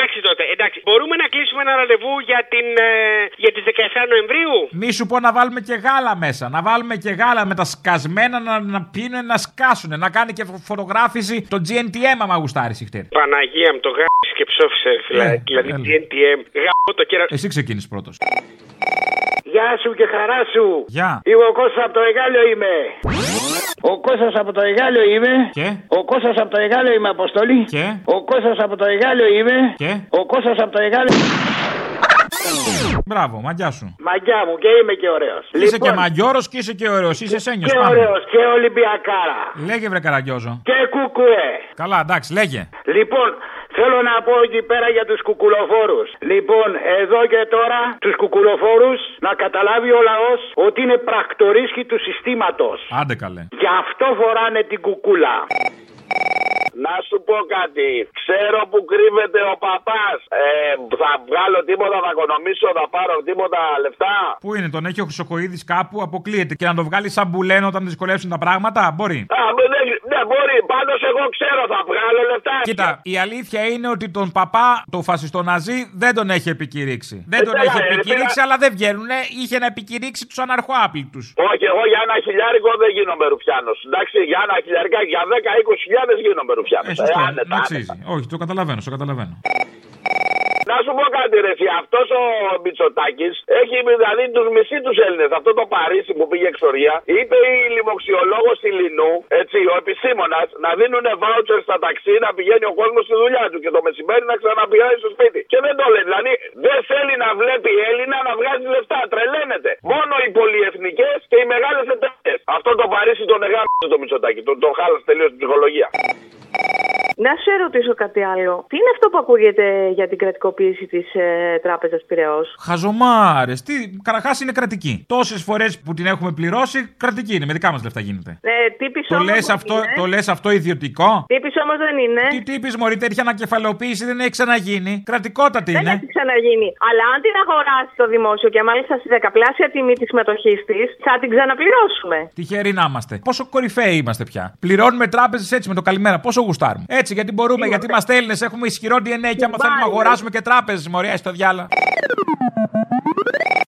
εντάξει. Μπορούμε να κλείσουμε ένα ραντεβού για, την, ε, για τις 17 Νοεμβρίου; Μη σου πω να βάλουμε και γάλα μέσα. Να βάλουμε και γάλα με τα σκασμένα να, να πίνουν, να σκάσουν. Να κάνει και φω- φωτογράφηση το GNTM άμα γουστάρεις χτέρ. Παναγία μου, το γάμισε και ψόφισε, ρε φίλε. Ε, δηλαδή, έλα. GNTM. Γάμο το κέρα. Εσύ ξεκίνησες πρώτος. Γεια σου και χαρά σου. Γεια. Είμαι ο Κώστας από το Εγάλιο είμαι. Ο Κώστας από το Εγάλιο είμαι. Και. Ο Κώστας από το Εγάλιο είμαι Αποστολή. Και. Ο Κώστας από το Εγάλιο είμαι. Και. Ο Κώστας από το Εγάλιο. Μπράβο, μαγιά σου. Μαγιά μου και είμαι και ωραίος. Είσαι και μαγιόρο και είσαι και ωραίος. Είσαι σένιος. Και ωραίος και Ολυμπιακάρα. Λέγε βρε καραγκιόζο. Και κουκουέ. Καλά, εντάξει, λέγε. Λοιπόν, θέλω να πω εκεί πέρα για τους κουκουλοφόρους. Λοιπόν, εδώ και τώρα τους κουκουλοφόρους να καταλάβει ο λαός ότι είναι πρακτορίσχοι του συστήματος. Άντε καλέ. Γι' αυτό φοράνε την κουκούλα. Να σου πω κάτι. Ξέρω που κρύβεται ο παπάς. Ε, θα βγάλω τίποτα, θα οικονομήσω, θα πάρω τίποτα λεφτά. Πού είναι, τον έχει ο Χρυσοκοίδης κάπου, αποκλείεται. Και να το βγάλει σαν μπουλένο όταν δυσκολεύσουν τα πράγματα, μπορεί. Α, με- δεν, δεν μπορεί. Πάντως εγώ ξέρω, θα βγάλω λεφτά. Κοίτα, η αλήθεια είναι ότι τον παπά, το φασιστοναζί, δεν τον έχει επικηρύξει. Δεν τον καλά, έχει ε, επικηρύξει, φίλε. αλλά δεν βγαίνουν. Είχε να επικηρύξει τους αναρχοάπληκτου. Όχι, εγώ για ένα χιλιάρικο δεν γίνομαι ρουφιάνος. Εντάξει, για ένα χιλιάρικο, για 10-20 χιλιάδες γίνομαι ρουφιάνο. Ε, σωστό, να αξίζει. Όχι, το καταλαβαίνω, το καταλαβαίνω. Να σου πω κάτι, ρε. Αυτός ο Μητσοτάκης έχει δηλαδή τους μισή τους Έλληνες. Αυτό το Παρίσι που πήγε εξορία, είπε η λοιμοξιολόγος Ηλινού, έτσι, ο επιστήμονα, να δίνουν βάουτσερ στα ταξί να πηγαίνει ο κόσμος στη δουλειά του και το μεσημέρι να ξαναπηγαίνει στο σπίτι. Και δεν το λέει. Δηλαδή δεν θέλει να βλέπει Έλληνα να βγάζει λεφτά. Τρελαίνεται. Μόνο οι πολυεθνικές και οι μεγάλες εταιρείες. Αυτό το Παρίσι τον εγάμισε το Μητσοτάκη. Τον, τον χάλασε τελείως την ψυχολογία. Να σε ρωτήσω κάτι άλλο. Τι είναι αυτό που ακούγεται για την κρατικοποίηση της ε, Τράπεζας Πυραιός; Χαζομάρες. Τι, καταρχάς είναι κρατική. Τόσες φορές που την έχουμε πληρώσει, κρατική είναι. Με δικά μας λεφτά γίνεται. Ε, τύπης Το όμως λες δεν αυτό, είναι. το λες αυτό ιδιωτικό; Τύπης όμως δεν είναι. Τι τύπης Μωρή, τέτοια ανακεφαλαιοποίηση δεν έχει ξαναγίνει. Κρατικότατη Δεν είναι. έχει ξαναγίνει. Αλλά αν την αγοράσεις το δημόσιο και μάλιστα στη δεκαπλάσια τιμή της συμμετοχής της, θα την ξαναπληρώσουμε. Τυχεροί να είμαστε. Πόσο κορυφαίοι είμαστε πια. Πληρώνουμε τράπεζες έτσι με το καλημέρα. Πόσο γουστάρουμε γιατί μπορούμε, γιατί είμαστε Έλληνες, έχουμε ισχυρό DNA και άμα θέλουμε να αγοράσουμε και τράπεζες, μωρέα, στο διάλα.